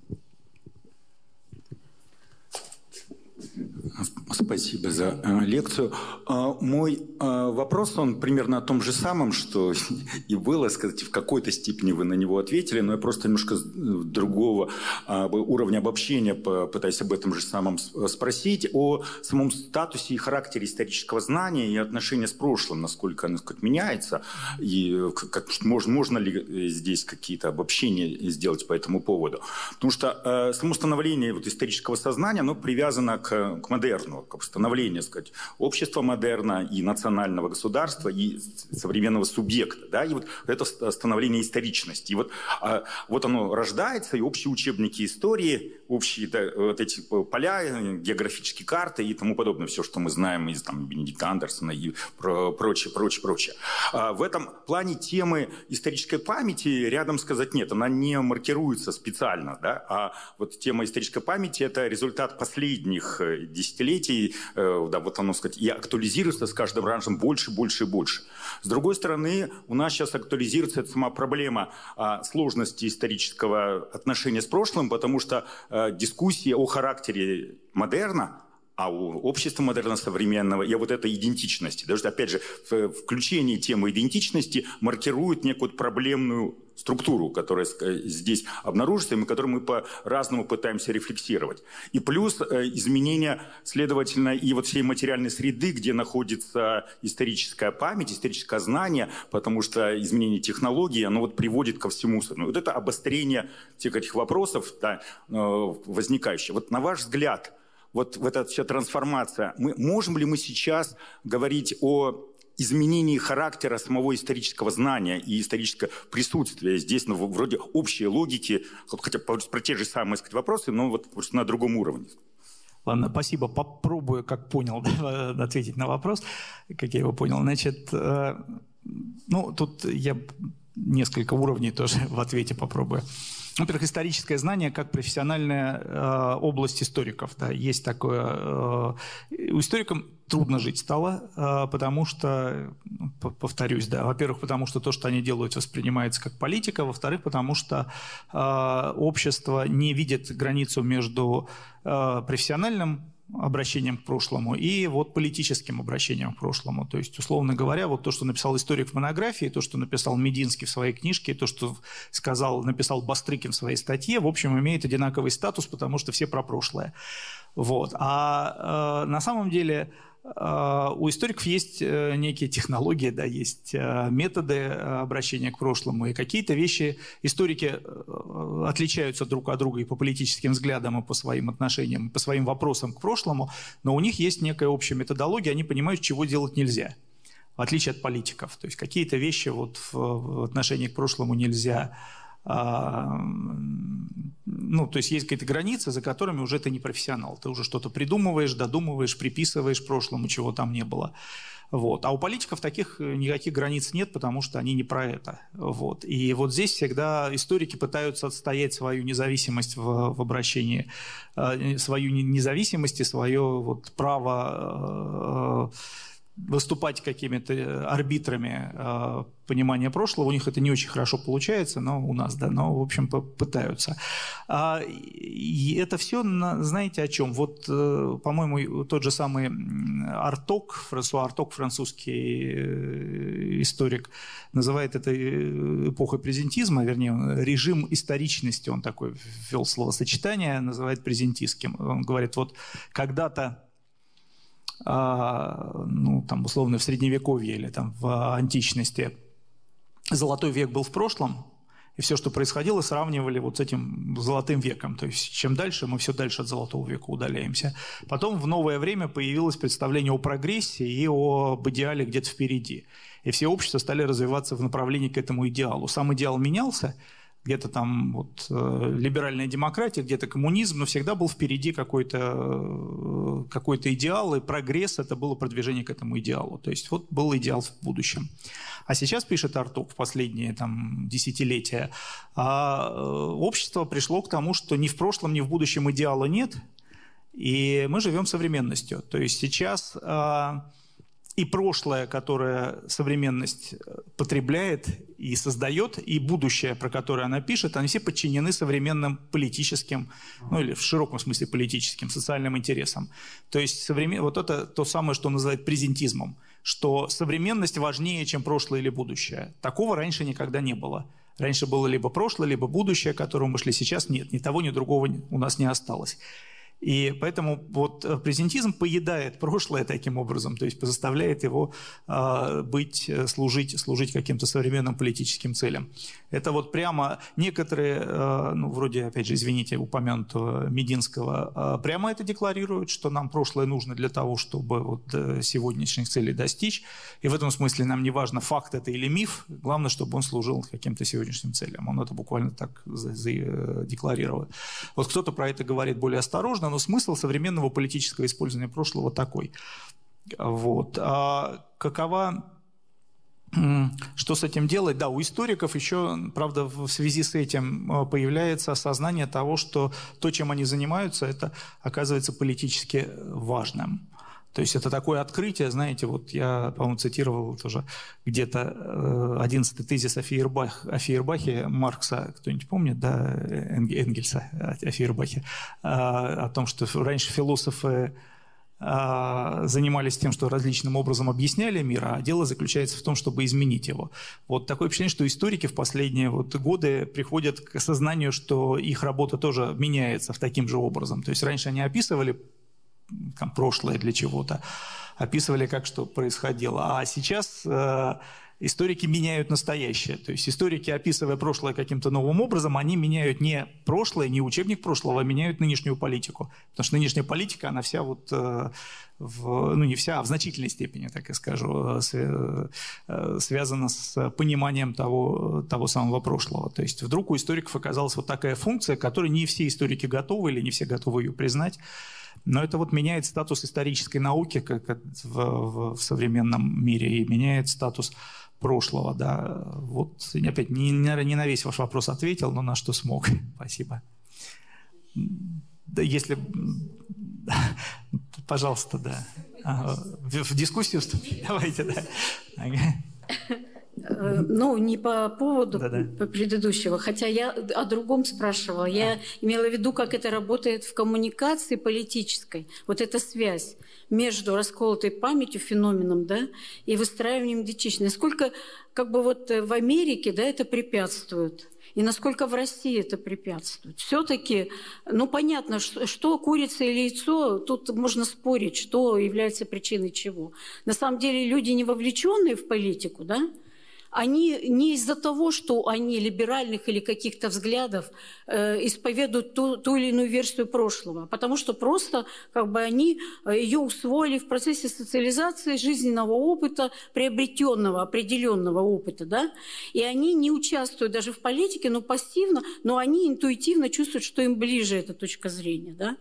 Спасибо за э, лекцию. Э, мой э, вопрос, он примерно о том же самом, что и было, сказать, в какой-то степени вы на него ответили, но я просто немножко другого уровня обобщения пытаюсь об этом же самом спросить, о самом статусе и характере исторического знания и отношения с прошлым, насколько оно как меняется, и как, можно, можно ли здесь какие-то обобщения сделать по этому поводу. Потому что само становление вот исторического сознания, оно привязано к, к модерну, к становлению, сказать, общества модерна и национального государства, и современного субъекта. Да? И вот это становление историчности. И вот, а, вот оно рождается, и общие учебники истории, общие да, вот эти поля, географические карты и тому подобное, все, что мы знаем из там, Бенедикта Андерсона и про, прочее, прочее, прочее. А в этом плане темы исторической памяти рядом сказать нет, она не маркируется специально, да? а вот тема исторической памяти – это результат последних э, десятилетий, э, да, вот оно, сказать, и актуализируется с каждым разом больше, больше и больше. С другой стороны, у нас сейчас актуализируется сама проблема а, сложности исторического отношения с прошлым, потому что а, дискуссия о характере модерна а у общества модерна современного и вот этой идентичности. Даже, опять же, в включении темы идентичности маркирует некую проблемную структуру, которая здесь обнаружится, и которую мы по-разному пытаемся рефлексировать. И плюс э, изменения, следовательно, и вот всей материальной среды, где находится историческая память, историческое знание, потому что изменение технологий, оно вот приводит ко всему. Ну, вот это обострение тех этих вопросов да, э, возникающих. Вот на ваш взгляд, вот в эта вся трансформация, мы, можем ли мы сейчас говорить о изменении характера самого исторического знания и исторического присутствия здесь, ну, вроде общей логики, хотя про те же самые сказать, вопросы, но вот просто на другом уровне. Ладно, спасибо. Попробую, как понял, ответить на вопрос, как я его понял. Значит, э, ну, тут я несколько уровней тоже в ответе попробую. Во-первых, историческое знание как профессиональная э, область историков. Да, есть такое. Э, у историкам трудно жить стало, э, потому что, ну, повторюсь, да, во-первых, потому что то, что они делают, воспринимается как политика, во-вторых, потому что э, общество не видит границу между э, профессиональным обращением к прошлому и вот политическим обращением к прошлому. То есть, условно говоря, вот то, что написал историк в монографии, то, что написал Мединский в своей книжке, то, что сказал, написал Бастрыкин в своей статье, в общем, имеет одинаковый статус, потому что все про прошлое. Вот. А э, на самом деле у историков есть э, некие технологии, да, есть э, методы э, обращения к прошлому, и какие-то вещи историки отличаются друг от друга и по политическим взглядам, и по своим отношениям, и по своим вопросам к прошлому, но у них есть некая общая методология, они понимают, чего делать нельзя, в отличие от политиков. То есть какие-то вещи вот в отношении к прошлому нельзя а, ну, то есть есть какие-то границы, за которыми уже ты не профессионал. Ты уже что-то придумываешь, додумываешь, приписываешь прошлому, чего там не было. Вот. А у политиков таких э, никаких границ нет, потому что они не про это. Вот. И вот здесь всегда историки пытаются отстоять свою независимость в, в обращении, э, свою независимость и свое вот право э, выступать какими-то э, арбитрами э, понимания прошлого. У них это не очень хорошо получается, но у нас, да, но, в общем, пытаются. А, и это все, знаете, о чем? Вот, э, по-моему, тот же самый Арток, Франсуа Арток, французский э, историк, называет это э, эпохой презентизма, вернее, режим историчности, он такой ввел словосочетание, называет презентистским. Он говорит, вот когда-то ну, там, условно, в Средневековье или там, в античности. Золотой век был в прошлом, и все, что происходило, сравнивали вот с этим золотым веком. То есть чем дальше, мы все дальше от золотого века удаляемся. Потом в новое время появилось представление о прогрессе и об идеале где-то впереди. И все общества стали развиваться в направлении к этому идеалу. Сам идеал менялся, где-то там вот, э, либеральная демократия, где-то коммунизм, но всегда был впереди какой-то э, какой идеал, и прогресс – это было продвижение к этому идеалу. То есть вот был идеал в будущем. А сейчас, пишет Артук, в последние там, десятилетия, а, э, общество пришло к тому, что ни в прошлом, ни в будущем идеала нет, и мы живем современностью. То есть сейчас а, и прошлое, которое современность э, потребляет и создает, и будущее, про которое она пишет, они все подчинены современным политическим, ну или в широком смысле политическим, социальным интересам. То есть современ... вот это то самое, что называют презентизмом, что современность важнее, чем прошлое или будущее. Такого раньше никогда не было. Раньше было либо прошлое, либо будущее, к которому мы шли. Сейчас нет, ни того, ни другого у нас не осталось. И поэтому вот э, презентизм поедает прошлое таким образом, то есть заставляет его э, быть, служить, служить каким-то современным политическим целям. Это вот прямо некоторые, э, ну, вроде, опять же, извините, упомянутого Мединского, э, прямо это декларируют, что нам прошлое нужно для того, чтобы вот э, сегодняшних целей достичь. И в этом смысле нам не важно, факт это или миф, главное, чтобы он служил каким-то сегодняшним целям. Он это буквально так э, декларирует. Вот кто-то про это говорит более осторожно, но смысл современного политического использования прошлого такой. Вот. А какова что с этим делать? Да, у историков еще, правда, в связи с этим э, появляется осознание того, что то, чем они занимаются, это оказывается политически важным. То есть это такое открытие, знаете, вот я, по-моему, цитировал тоже где-то 11-й э, тезис о, Фейербах, о Фейербахе Маркса, кто-нибудь помнит, да, Энгельса о Фейербахе, а, о том, что раньше философы а, занимались тем, что различным образом объясняли мир, а дело заключается в том, чтобы изменить его. Вот такое впечатление, что историки в последние вот годы приходят к осознанию, что их работа тоже меняется в таким же образом. То есть раньше они описывали там, прошлое для чего-то, описывали, как что происходило. А сейчас э, историки меняют настоящее. То есть историки, описывая прошлое каким-то новым образом, они меняют не прошлое, не учебник прошлого, а меняют нынешнюю политику. Потому что нынешняя политика, она вся вот, э, в, ну не вся, а в значительной степени, так и скажу, э, э, связана с пониманием того, того самого прошлого. То есть вдруг у историков оказалась вот такая функция, которой не все историки готовы или не все готовы ее признать. Но это вот меняет статус исторической науки как в, в, в современном мире и меняет статус прошлого. Да. Вот опять не, не на весь ваш вопрос ответил, но на что смог. Спасибо. Да, если... Пожалуйста, да. В, в дискуссию вступить? Давайте, да. Ага. Э, ну, не по поводу Да-да. предыдущего, хотя я о другом спрашивала. Я имела в виду, как это работает в коммуникации политической. Вот эта связь между расколотой памятью, феноменом, да, и выстраиванием идентичности. Насколько как бы вот в Америке, да, это препятствует и насколько в России это препятствует. Все-таки, ну понятно, что, что курица или яйцо, тут можно спорить, что является причиной чего. На самом деле люди, не вовлеченные в политику, да, они не из-за того, что они либеральных или каких-то взглядов э, исповедуют ту, ту или иную версию прошлого, потому что просто как бы они э, ее усвоили в процессе социализации жизненного опыта, приобретенного, определенного опыта, да, и они не участвуют даже в политике, но пассивно, но они интуитивно чувствуют, что им ближе эта точка зрения, да.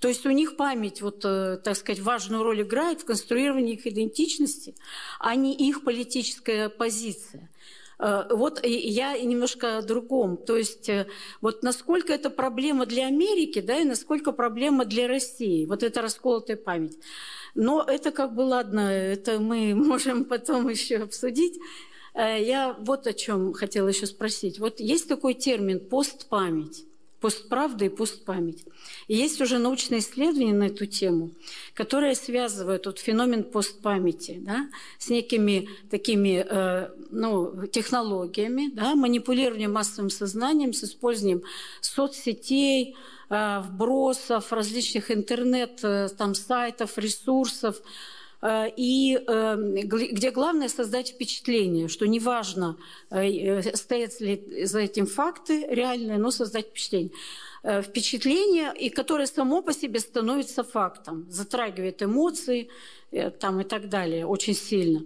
То есть у них память, вот, э, так сказать, важную роль играет в конструировании их идентичности, а не их политическая позиция. Э, вот я немножко о другом. То есть э, вот насколько это проблема для Америки, да, и насколько проблема для России. Вот эта расколотая память. Но это как бы ладно, это мы можем потом еще обсудить. Я вот о чем хотела еще спросить. Вот есть такой термин постпамять постправда и постпамять. И есть уже научные исследования на эту тему, которые связывают вот феномен постпамяти да, с некими такими э, ну, технологиями, да, манипулированием массовым сознанием с использованием соцсетей, э, вбросов, различных интернет э, там, сайтов, ресурсов, и эм, где главное создать впечатление, что неважно, э, стоят ли за этим факты реальные, но создать впечатление. Э, впечатление, и которое само по себе становится фактом, затрагивает эмоции там, и так далее очень сильно.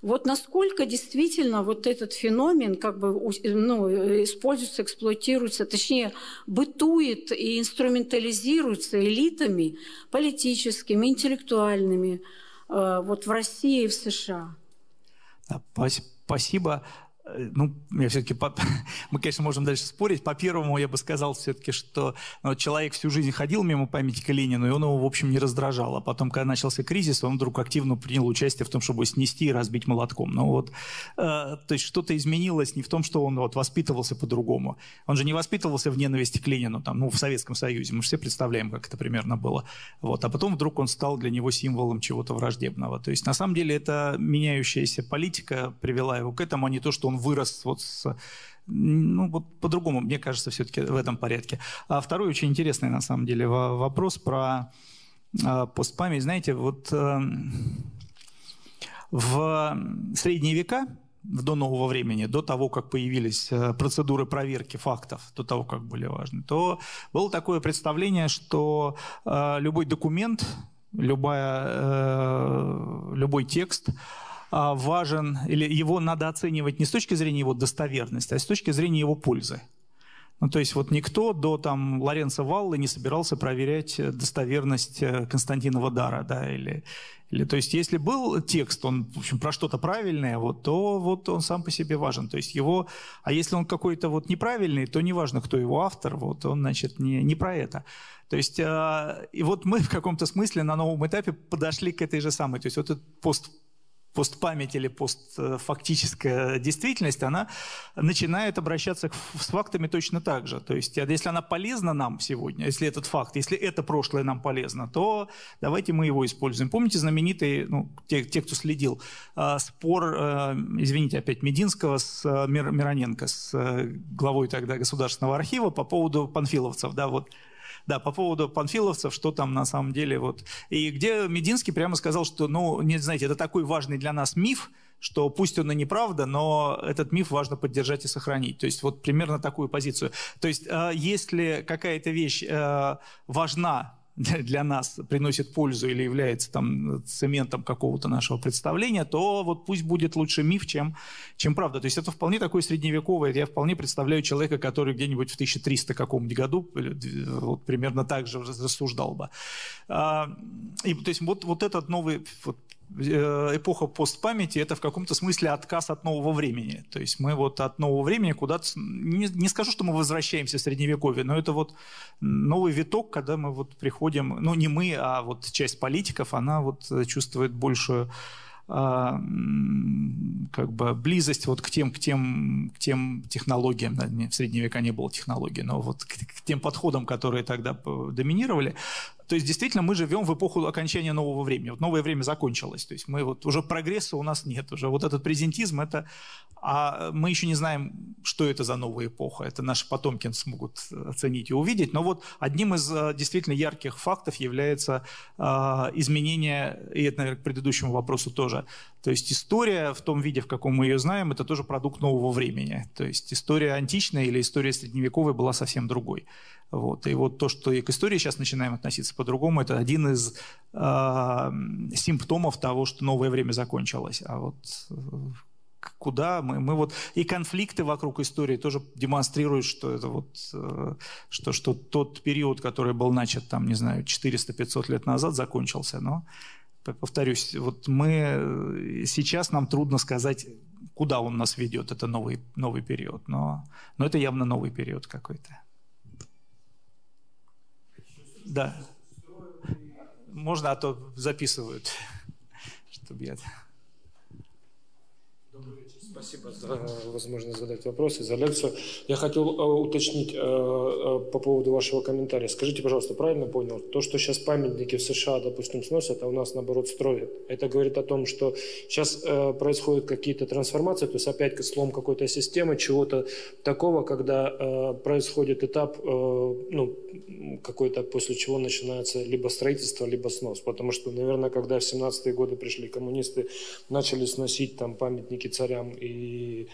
Вот насколько действительно вот этот феномен как бы ну, используется, эксплуатируется, точнее, бытует и инструментализируется элитами политическими, интеллектуальными, Э, вот в России и в США? Спасибо. Э, ну, я все-таки, по... мы, конечно, можем дальше спорить. По первому я бы сказал все-таки, что ну, человек всю жизнь ходил мимо памятника Ленину, и он его, в общем, не раздражал. А потом, когда начался кризис, он вдруг активно принял участие в том, чтобы снести и разбить молотком. Ну вот, э, то есть что-то изменилось не в том, что он вот воспитывался по-другому. Он же не воспитывался в ненависти к Ленину, там, ну, в Советском Союзе. Мы же все представляем, как это примерно было. Вот. А потом вдруг он стал для него символом чего-то враждебного. То есть, на самом деле, это меняющаяся политика привела его к этому, а не то, что он вырос вот с ну, вот по-другому, мне кажется, все-таки в этом порядке. А второй очень интересный, на самом деле, вопрос про а, постпамять. Знаете, вот э, в средние века, до нового времени, до того, как появились э, процедуры проверки фактов, до того, как были важны, то было такое представление, что э, любой документ, любая, любой текст – важен, или его надо оценивать не с точки зрения его достоверности, а с точки зрения его пользы. Ну, то есть вот никто до там Лоренца Валлы не собирался проверять достоверность э, Константинова дара, да, или, или, то есть если был текст, он, в общем, про что-то правильное, вот, то вот он сам по себе важен. То есть его, а если он какой-то вот неправильный, то неважно, кто его автор, вот, он, значит, не, не про это. То есть, э, и вот мы в каком-то смысле на новом этапе подошли к этой же самой, то есть вот этот пост постпамять или постфактическая действительность, она начинает обращаться с фактами точно так же. То есть, если она полезна нам сегодня, если этот факт, если это прошлое нам полезно, то давайте мы его используем. Помните знаменитый, ну, те, те кто следил, а, спор, а, извините, опять Мединского с а, Мироненко, с главой тогда Государственного архива по поводу панфиловцев, да, вот да, по поводу панфиловцев, что там на самом деле вот. И где Мединский прямо сказал, что, ну, не знаете, это такой важный для нас миф, что пусть он и неправда, но этот миф важно поддержать и сохранить. То есть вот примерно такую позицию. То есть э, если какая-то вещь э, важна для нас приносит пользу или является там цементом какого-то нашего представления, то вот пусть будет лучше миф, чем, чем правда. То есть это вполне такое средневековое. Я вполне представляю человека, который где-нибудь в 1300 каком-нибудь году вот, примерно так же рассуждал бы. А, и, то есть вот, вот этот новый вот, эпоха постпамяти – это в каком-то смысле отказ от нового времени. То есть мы вот от нового времени куда-то… Не, не скажу, что мы возвращаемся в Средневековье, но это вот новый виток, когда мы вот приходим… Ну, не мы, а вот часть политиков, она вот чувствует большую а, как бы близость вот к тем, к тем, к тем технологиям, да, в средние века не было технологий, но вот к тем подходам, которые тогда доминировали, то есть действительно мы живем в эпоху окончания нового времени. Вот новое время закончилось. То есть мы вот уже прогресса у нас нет. Уже вот этот презентизм, это... А мы еще не знаем, что это за новая эпоха. Это наши потомки смогут оценить и увидеть. Но вот одним из э, действительно ярких фактов является э, изменение, и это, наверное, к предыдущему вопросу тоже. То есть история в том виде, в каком мы ее знаем, это тоже продукт нового времени. То есть история античная или история средневековая была совсем другой. Вот. И вот то, что и к истории сейчас начинаем относиться по-другому, это один из э, симптомов того, что новое время закончилось. А вот э, куда мы, мы вот и конфликты вокруг истории тоже демонстрируют, что это вот э, что что тот период, который был начат там не знаю 400-500 лет назад, закончился, но повторюсь, вот мы э, сейчас нам трудно сказать, куда он нас ведет, это новый новый период, но но это явно новый период какой-то. Да. Можно, а то записывают, чтобы я... Спасибо за возможность задать вопросы, за лекцию. Я хотел э, уточнить э, э, по поводу вашего комментария. Скажите, пожалуйста, правильно понял, то, что сейчас памятники в США, допустим, сносят, а у нас, наоборот, строят, это говорит о том, что сейчас происходят какие-то трансформации, то есть опять слом какой-то системы, чего-то такого, когда происходит этап, ну, какой-то, после чего начинается либо строительство, либо снос. Потому что, наверное, когда в 17-е годы пришли коммунисты, начали сносить там памятники царям и э,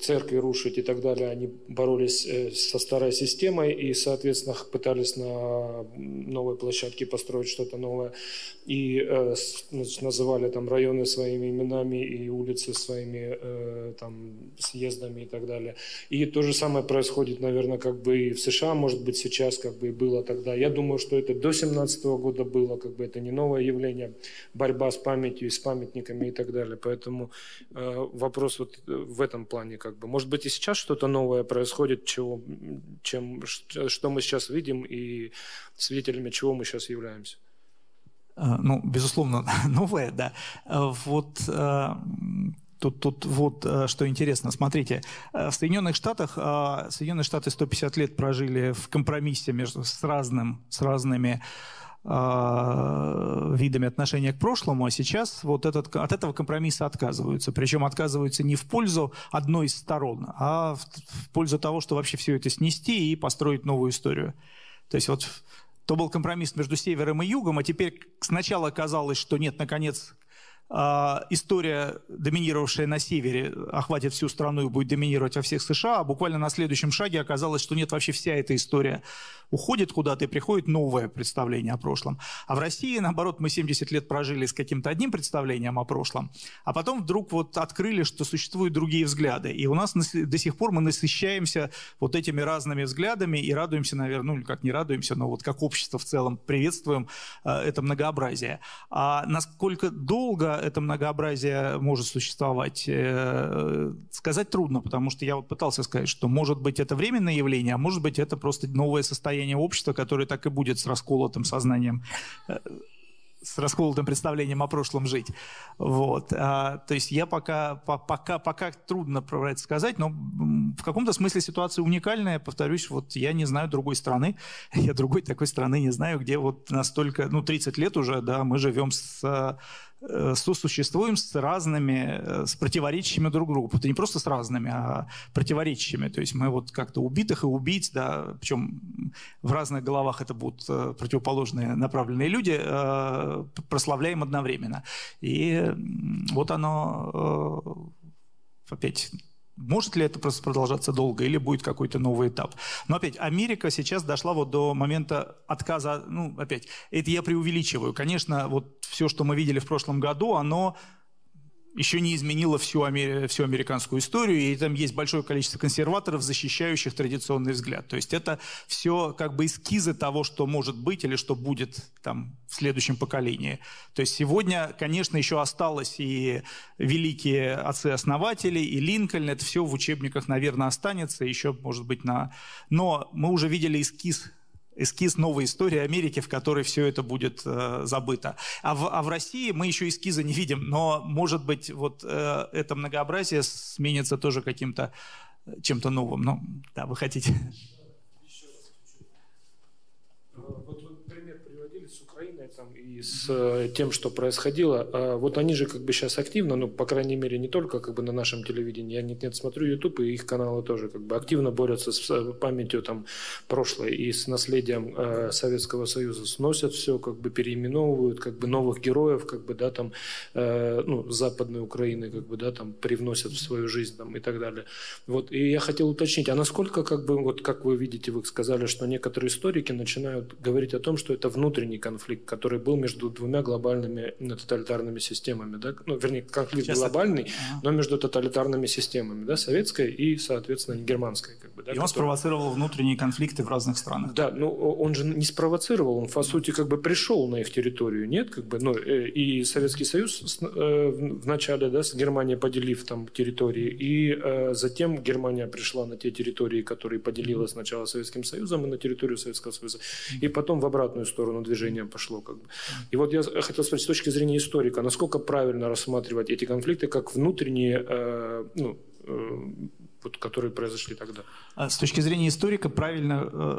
церкви рушить и так далее, они боролись э, со старой системой и, соответственно, пытались на новой площадке построить что-то новое. И э, значит, называли там районы своими именами и улицы своими там, съездами и так далее. И то же самое происходит, наверное, как бы и в США, может быть, сейчас, как бы и было тогда. Я думаю, что это до 17 года было, как бы это не новое явление, борьба с памятью с памятниками и так далее. Поэтому э, вопрос вот в этом плане, как бы, может быть, и сейчас что-то новое происходит, чего, чем, что мы сейчас видим и свидетелями чего мы сейчас являемся. Э, ну, безусловно, новое, да. Э, вот э, Тут, тут вот что интересно. Смотрите, в Соединенных Штатах, Соединенные Штаты 150 лет прожили в компромиссе между, с, разным, с разными видами отношения к прошлому, а сейчас вот этот, от этого компромисса отказываются. Причем отказываются не в пользу одной из сторон, а в, в пользу того, что вообще все это снести и построить новую историю. То есть вот то был компромисс между севером и югом, а теперь сначала казалось, что нет, наконец, а, история, доминировавшая на севере, охватит всю страну и будет доминировать во всех США, а буквально на следующем шаге оказалось, что нет, вообще вся эта история уходит куда-то и приходит новое представление о прошлом. А в России, наоборот, мы 70 лет прожили с каким-то одним представлением о прошлом, а потом вдруг вот открыли, что существуют другие взгляды. И у нас до сих пор мы насыщаемся вот этими разными взглядами и радуемся, наверное, ну, как не радуемся, но вот как общество в целом приветствуем э, это многообразие. А насколько долго это многообразие может существовать, э, сказать трудно, потому что я вот пытался сказать, что может быть это временное явление, а может быть это просто новое состояние общества, которое так и будет с расколотым сознанием э, с расколотым представлением о прошлом жить. Вот. А, то есть я пока, по, пока, пока трудно про это сказать, но в каком-то смысле ситуация уникальная. Повторюсь, вот я не знаю другой страны, я другой такой страны не знаю, где вот настолько, ну 30 лет уже, да, мы живем с сосуществуем с разными, э, с противоречащими друг другу. Это не просто с разными, а противоречащими. То есть мы вот как-то убитых и убийц, да, причем в разных головах это будут э, противоположные направленные люди, прославляем одновременно. И вот оно опять может ли это просто продолжаться долго или будет какой-то новый этап? Но опять, Америка сейчас дошла вот до момента отказа, ну, опять, это я преувеличиваю. Конечно, вот все, что мы видели в прошлом году, оно еще не изменила всю, амер... всю американскую историю, и там есть большое количество консерваторов, защищающих традиционный взгляд. То есть это все как бы эскизы того, что может быть или что будет там в следующем поколении. То есть сегодня, конечно, еще осталось и великие отцы-основатели, и Линкольн, это все в учебниках, наверное, останется, еще, может быть, на... Но мы уже видели эскиз эскиз новой истории Америки, в которой все это будет э, забыто. А в, а в России мы еще эскиза не видим, но, может быть, вот э, это многообразие сменится тоже каким-то э, чем-то новым. Ну, да, вы хотите. Там, и с э, тем, что происходило. А вот они же как бы сейчас активно, ну, по крайней мере, не только как бы на нашем телевидении, я нет-нет смотрю YouTube, и их каналы тоже как бы активно борются с э, памятью там прошлой и с наследием э, Советского Союза, сносят все, как бы переименовывают, как бы новых героев, как бы, да, там, ну, Западной Украины, как бы, да, там, привносят в свою жизнь там и так далее. Вот, и я хотел уточнить, а насколько, как бы, вот как вы видите, вы сказали, что некоторые историки начинают говорить о том, что это внутренний конфликт, который который был между двумя глобальными ну, тоталитарными системами. Да? Ну, вернее, конфликт Сейчас глобальный, это... но между тоталитарными системами, да, советской и, соответственно, германской. Как бы, да, и он спровоцировал внутренние конфликты в разных странах. Да, но он же не спровоцировал, он, по сути, как бы пришел на их территорию, нет? Как бы, ну, и Советский Союз э, в начале, да, с Германией поделив там территории, и э, затем Германия пришла на те территории, которые поделила сначала Советским Союзом и на территорию Советского Союза, и потом в обратную сторону движение пошло. Как бы. И вот я хотел спросить, с точки зрения историка, насколько правильно рассматривать эти конфликты как внутренние, э, ну, э, вот, которые произошли тогда? А с точки зрения историка правильно э,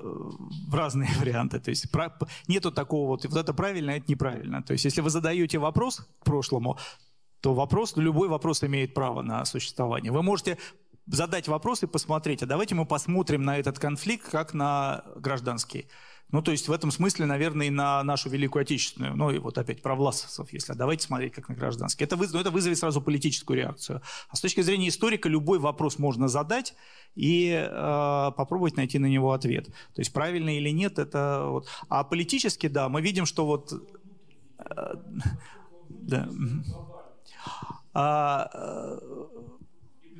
в разные варианты. То есть про, нету такого вот, вот это правильно, а это неправильно. То есть если вы задаете вопрос к прошлому, то вопрос, любой вопрос имеет право на существование. Вы можете задать вопрос и посмотреть, а давайте мы посмотрим на этот конфликт как на гражданский. Ну, то есть в этом смысле, наверное, и на нашу Великую Отечественную, ну и вот опять про власовцев, если давайте смотреть как на гражданский. Это, ну, это вызовет сразу политическую реакцию. А с точки зрения историка любой вопрос можно задать и э, попробовать найти на него ответ. То есть правильно или нет, это вот. А политически, да, мы видим, что вот... Э, да. А, э,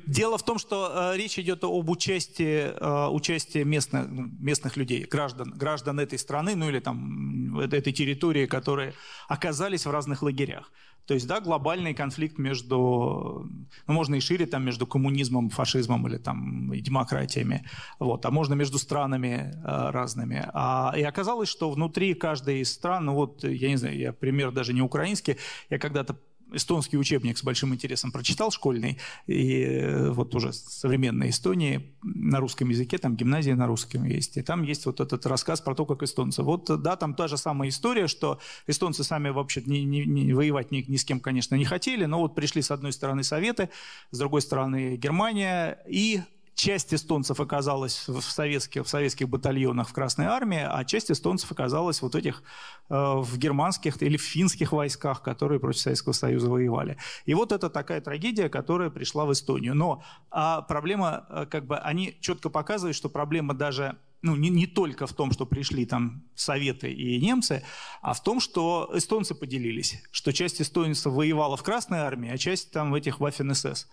Дело в том, что э, речь идет об участии, э, участии местных, ну, местных людей, граждан, граждан этой страны, ну или там этой территории, которые оказались в разных лагерях. То есть, да, глобальный конфликт между, ну, можно и шире, там, между коммунизмом, фашизмом или там и демократиями, вот, а можно между странами э, разными. А, и оказалось, что внутри каждой из стран, ну вот, я не знаю, я пример даже не украинский, я когда-то эстонский учебник с большим интересом прочитал школьный, и э, вот уже современной Эстонии на русском языке, там гимназия на русском есть, и там есть вот этот рассказ про то, как эстонцы. Вот да, там та же самая история, что эстонцы сами вообще не, не, не воевать ни, ни с кем, конечно, не хотели, но вот пришли с одной стороны Советы, с другой стороны Германия, и часть эстонцев оказалась в советских, в советских батальонах в Красной Армии, а часть эстонцев оказалась вот этих э, в германских или в финских войсках, которые против Советского Союза воевали. И вот это такая трагедия, которая пришла в Эстонию. Но а проблема, э, как бы, они четко показывают, что проблема даже ну, не, не только в том, что пришли там Советы и немцы, а в том, что эстонцы поделились, что часть эстонцев воевала в Красной армии, а часть там в этих Waffen-СС.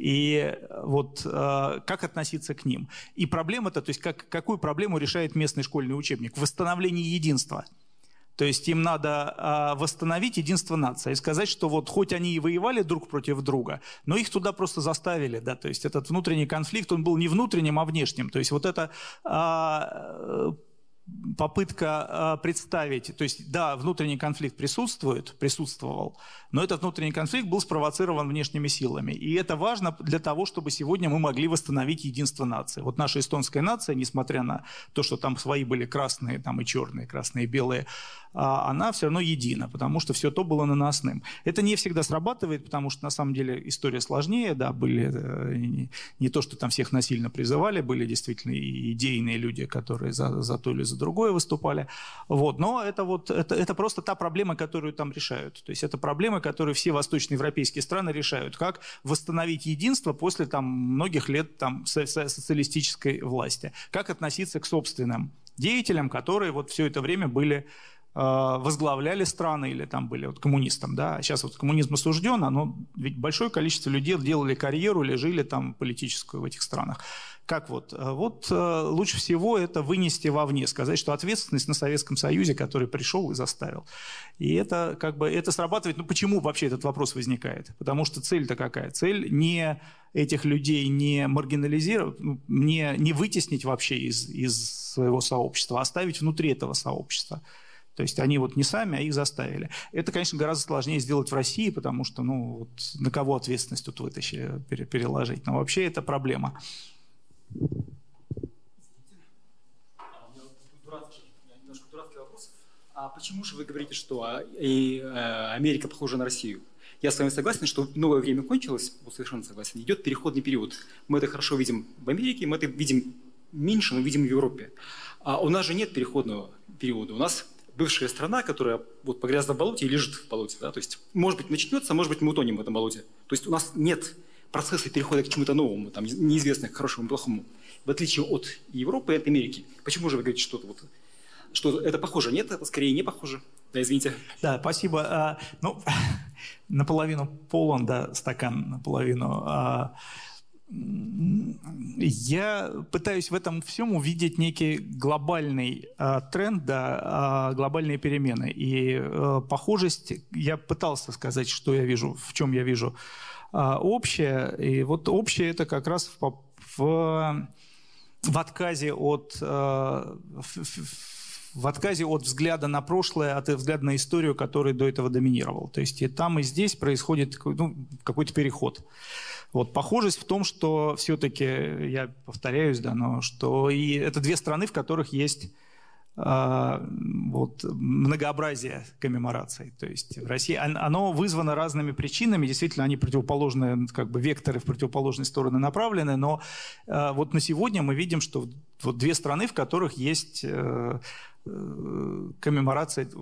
И вот э, как относиться к ним. И проблема-то, то есть как, какую проблему решает местный школьный учебник? Восстановление единства. То есть им надо э, восстановить единство нации и сказать, что вот хоть они и воевали друг против друга, но их туда просто заставили, да, то есть этот внутренний конфликт, он был не внутренним, а внешним. То есть вот это э, попытка э, представить, то есть да, внутренний конфликт присутствует, присутствовал, но этот внутренний конфликт был спровоцирован внешними силами. И это важно для того, чтобы сегодня мы могли восстановить единство нации. Вот наша эстонская нация, несмотря на то, что там свои были красные там и черные, красные и белые, а она все равно едина, потому что все то было наносным. Это не всегда срабатывает, потому что на самом деле история сложнее, да, были э, не, не то, что там всех насильно призывали, были действительно идейные люди, которые за, за то или за другое выступали. Вот. Но это, вот, это, это просто та проблема, которую там решают. То есть это проблема, которую все восточноевропейские страны решают. Как восстановить единство после там, многих лет там, социалистической власти. Как относиться к собственным деятелям, которые вот все это время были возглавляли страны или там были вот коммунистом, да, сейчас вот коммунизм осужден, но ведь большое количество людей делали карьеру или жили там политическую в этих странах. Как вот? Э, вот э, лучше всего это вынести вовне, сказать, что ответственность на Советском Союзе, который пришел и заставил. И это как бы это срабатывает. Ну почему вообще этот вопрос возникает? Потому что цель-то какая? Цель не этих людей не маргинализировать, не, не вытеснить вообще из, из своего сообщества, а оставить внутри этого сообщества. То есть они вот не сами, а их заставили. Это, конечно, гораздо сложнее сделать в России, потому что, ну, вот на кого ответственность тут вытащить, переложить. Но вообще это проблема. А почему же вы говорите, что а, и, э, Америка похожа на Россию? Я с вами согласен, что новое время кончилось, совершенно согласен. Идет переходный период. Мы это хорошо видим в Америке, мы это видим меньше, но видим в Европе. А у нас же нет переходного периода. У нас бывшая страна, которая вот погрязла в болоте и лежит в болоте. Да? То есть, может быть, начнется, может быть, мы утонем в этом болоте. То есть у нас нет процесса перехода к чему-то новому, там, неизвестно, к хорошему, плохому. В отличие от Европы и от Америки. Почему же вы говорите что-то вот что это похоже? Нет, это скорее не похоже. Да, извините. Да, спасибо. А, ну, наполовину полон, да, стакан наполовину. А, я пытаюсь в этом всем увидеть некий глобальный э, тренд, да, э, глобальные перемены. И э, похожесть, я пытался сказать, что я вижу, в чем я вижу э, общее. И вот общее это как раз в, в, в отказе от... Э, в, в отказе от взгляда на прошлое, от взгляда на историю, который до этого доминировал. То есть и там, и здесь происходит ну, какой-то переход. Вот похожесть в том, что все-таки, я повторяюсь, да, но что и это две страны, в которых есть а, вот, многообразие коммемораций. То есть в России оно вызвано разными причинами, действительно, они противоположные, как бы векторы в противоположные стороны направлены, но а, вот на сегодня мы видим, что вот две страны, в которых есть э, э,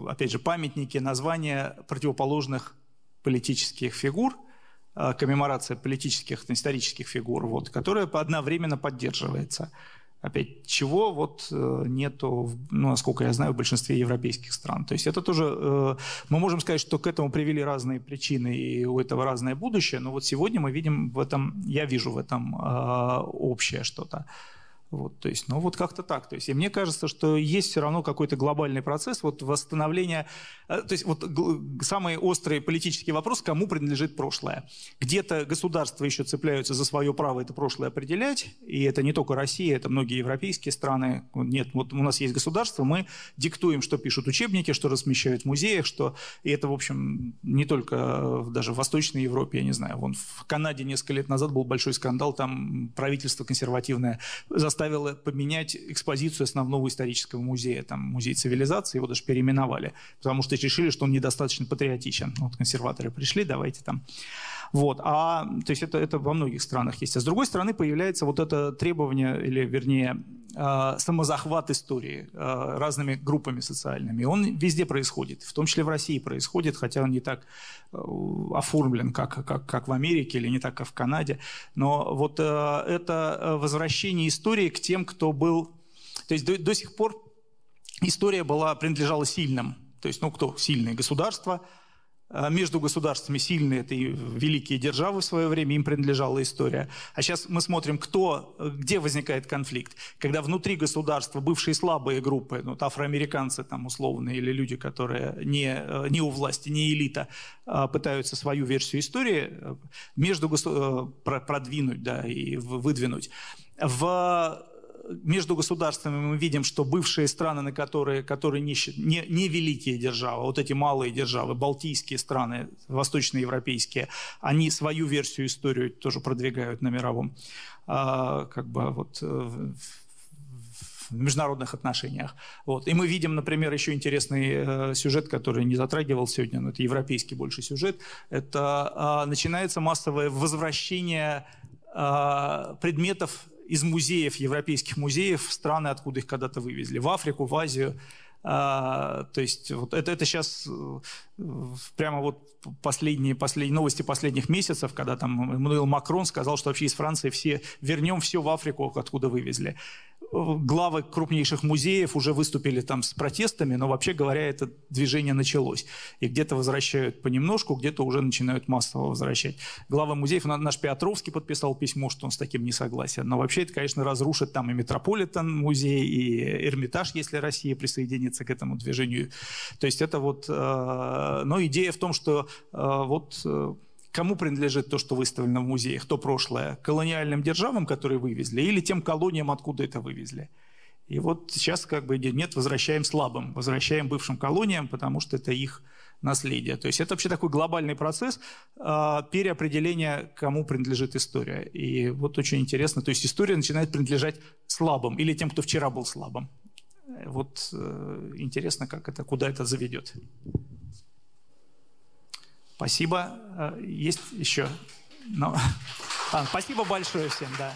опять же, памятники, названия противоположных политических фигур, коммеморация политических, исторических фигур, вот, которая одновременно поддерживается. Опять, чего вот э, нету, ну, насколько я знаю, в большинстве европейских стран. То есть это тоже, э, мы можем сказать, что к этому привели разные причины, и у этого разное будущее, но вот сегодня мы видим в этом, я вижу в этом э, общее что-то. Вот, то есть, ну вот как-то так. То есть, и мне кажется, что есть все равно какой-то глобальный процесс вот восстановления. Э, то есть, вот самый острый политический вопрос, кому принадлежит прошлое. Где-то государства еще цепляются за свое право это прошлое определять, и это не только Россия, это многие европейские страны. Нет, вот у нас есть государство, мы диктуем, что пишут учебники, что размещают в музеях, что... И это, в общем, не только даже в Восточной Европе, я не знаю. Вон в Канаде несколько лет назад был большой скандал, там правительство консервативное заставило поменять экспозицию основного исторического музея, там музей цивилизации, его даже переименовали, потому что решили, что он недостаточно патриотичен. Вот консерваторы пришли, давайте там. Вот. А, то есть это, это во многих странах есть. А с другой стороны появляется вот это требование, или вернее э, самозахват истории э, разными группами социальными. Он везде происходит, в том числе в России происходит, хотя он не так э, оформлен, как, как, как в Америке или не так, как в Канаде. Но вот это возвращение истории к тем, кто был... То есть до, до сих пор история была, принадлежала сильным. То есть, ну, кто сильные? Государства – а между государствами сильные, это и великие державы в свое время, им принадлежала история. А сейчас мы смотрим, кто, где возникает конфликт. Когда внутри государства бывшие слабые группы, ну, афроамериканцы там условно, или люди, которые не, э, не у власти, не элита, а пытаются свою версию истории э, между госу... Э, продвинуть да, и выдвинуть. В между государствами мы видим, что бывшие страны, на которые, которые не, не, не великие державы, вот эти малые державы, балтийские страны, восточноевропейские, они свою версию истории тоже продвигают на мировом, а, как бы вот э, в международных отношениях. Вот. И мы видим, например, еще интересный э, сюжет, который не затрагивал сегодня, но это европейский больше сюжет. Это э, начинается массовое возвращение э, предметов из музеев, европейских музеев, страны, откуда их когда-то вывезли, в Африку, в Азию. А, то есть вот это, это сейчас э, прямо вот последние, последние новости последних месяцев, когда там Эммануэл Макрон сказал, что вообще из Франции все вернем все в Африку, откуда вывезли главы крупнейших музеев уже выступили там с протестами, но вообще говоря, это движение началось. И где-то возвращают понемножку, где-то уже начинают массово возвращать. Глава музеев, наш Петровский подписал письмо, что он с таким не согласен. Но вообще это, конечно, разрушит там и Метрополитен музей, и Эрмитаж, если Россия присоединится к этому движению. То есть это вот... Э, но идея в том, что э, вот э, Кому принадлежит то, что выставлено в музеях, то прошлое? Колониальным державам, которые вывезли, или тем колониям, откуда это вывезли? И вот сейчас как бы нет, возвращаем слабым, возвращаем бывшим колониям, потому что это их наследие. То есть это вообще такой глобальный процесс э, переопределения, кому принадлежит история. И вот очень интересно, то есть история начинает принадлежать слабым или тем, кто вчера был слабым. Вот э, интересно, как это, куда это заведет. Спасибо. Э, есть еще? Ну, спасибо большое всем, да.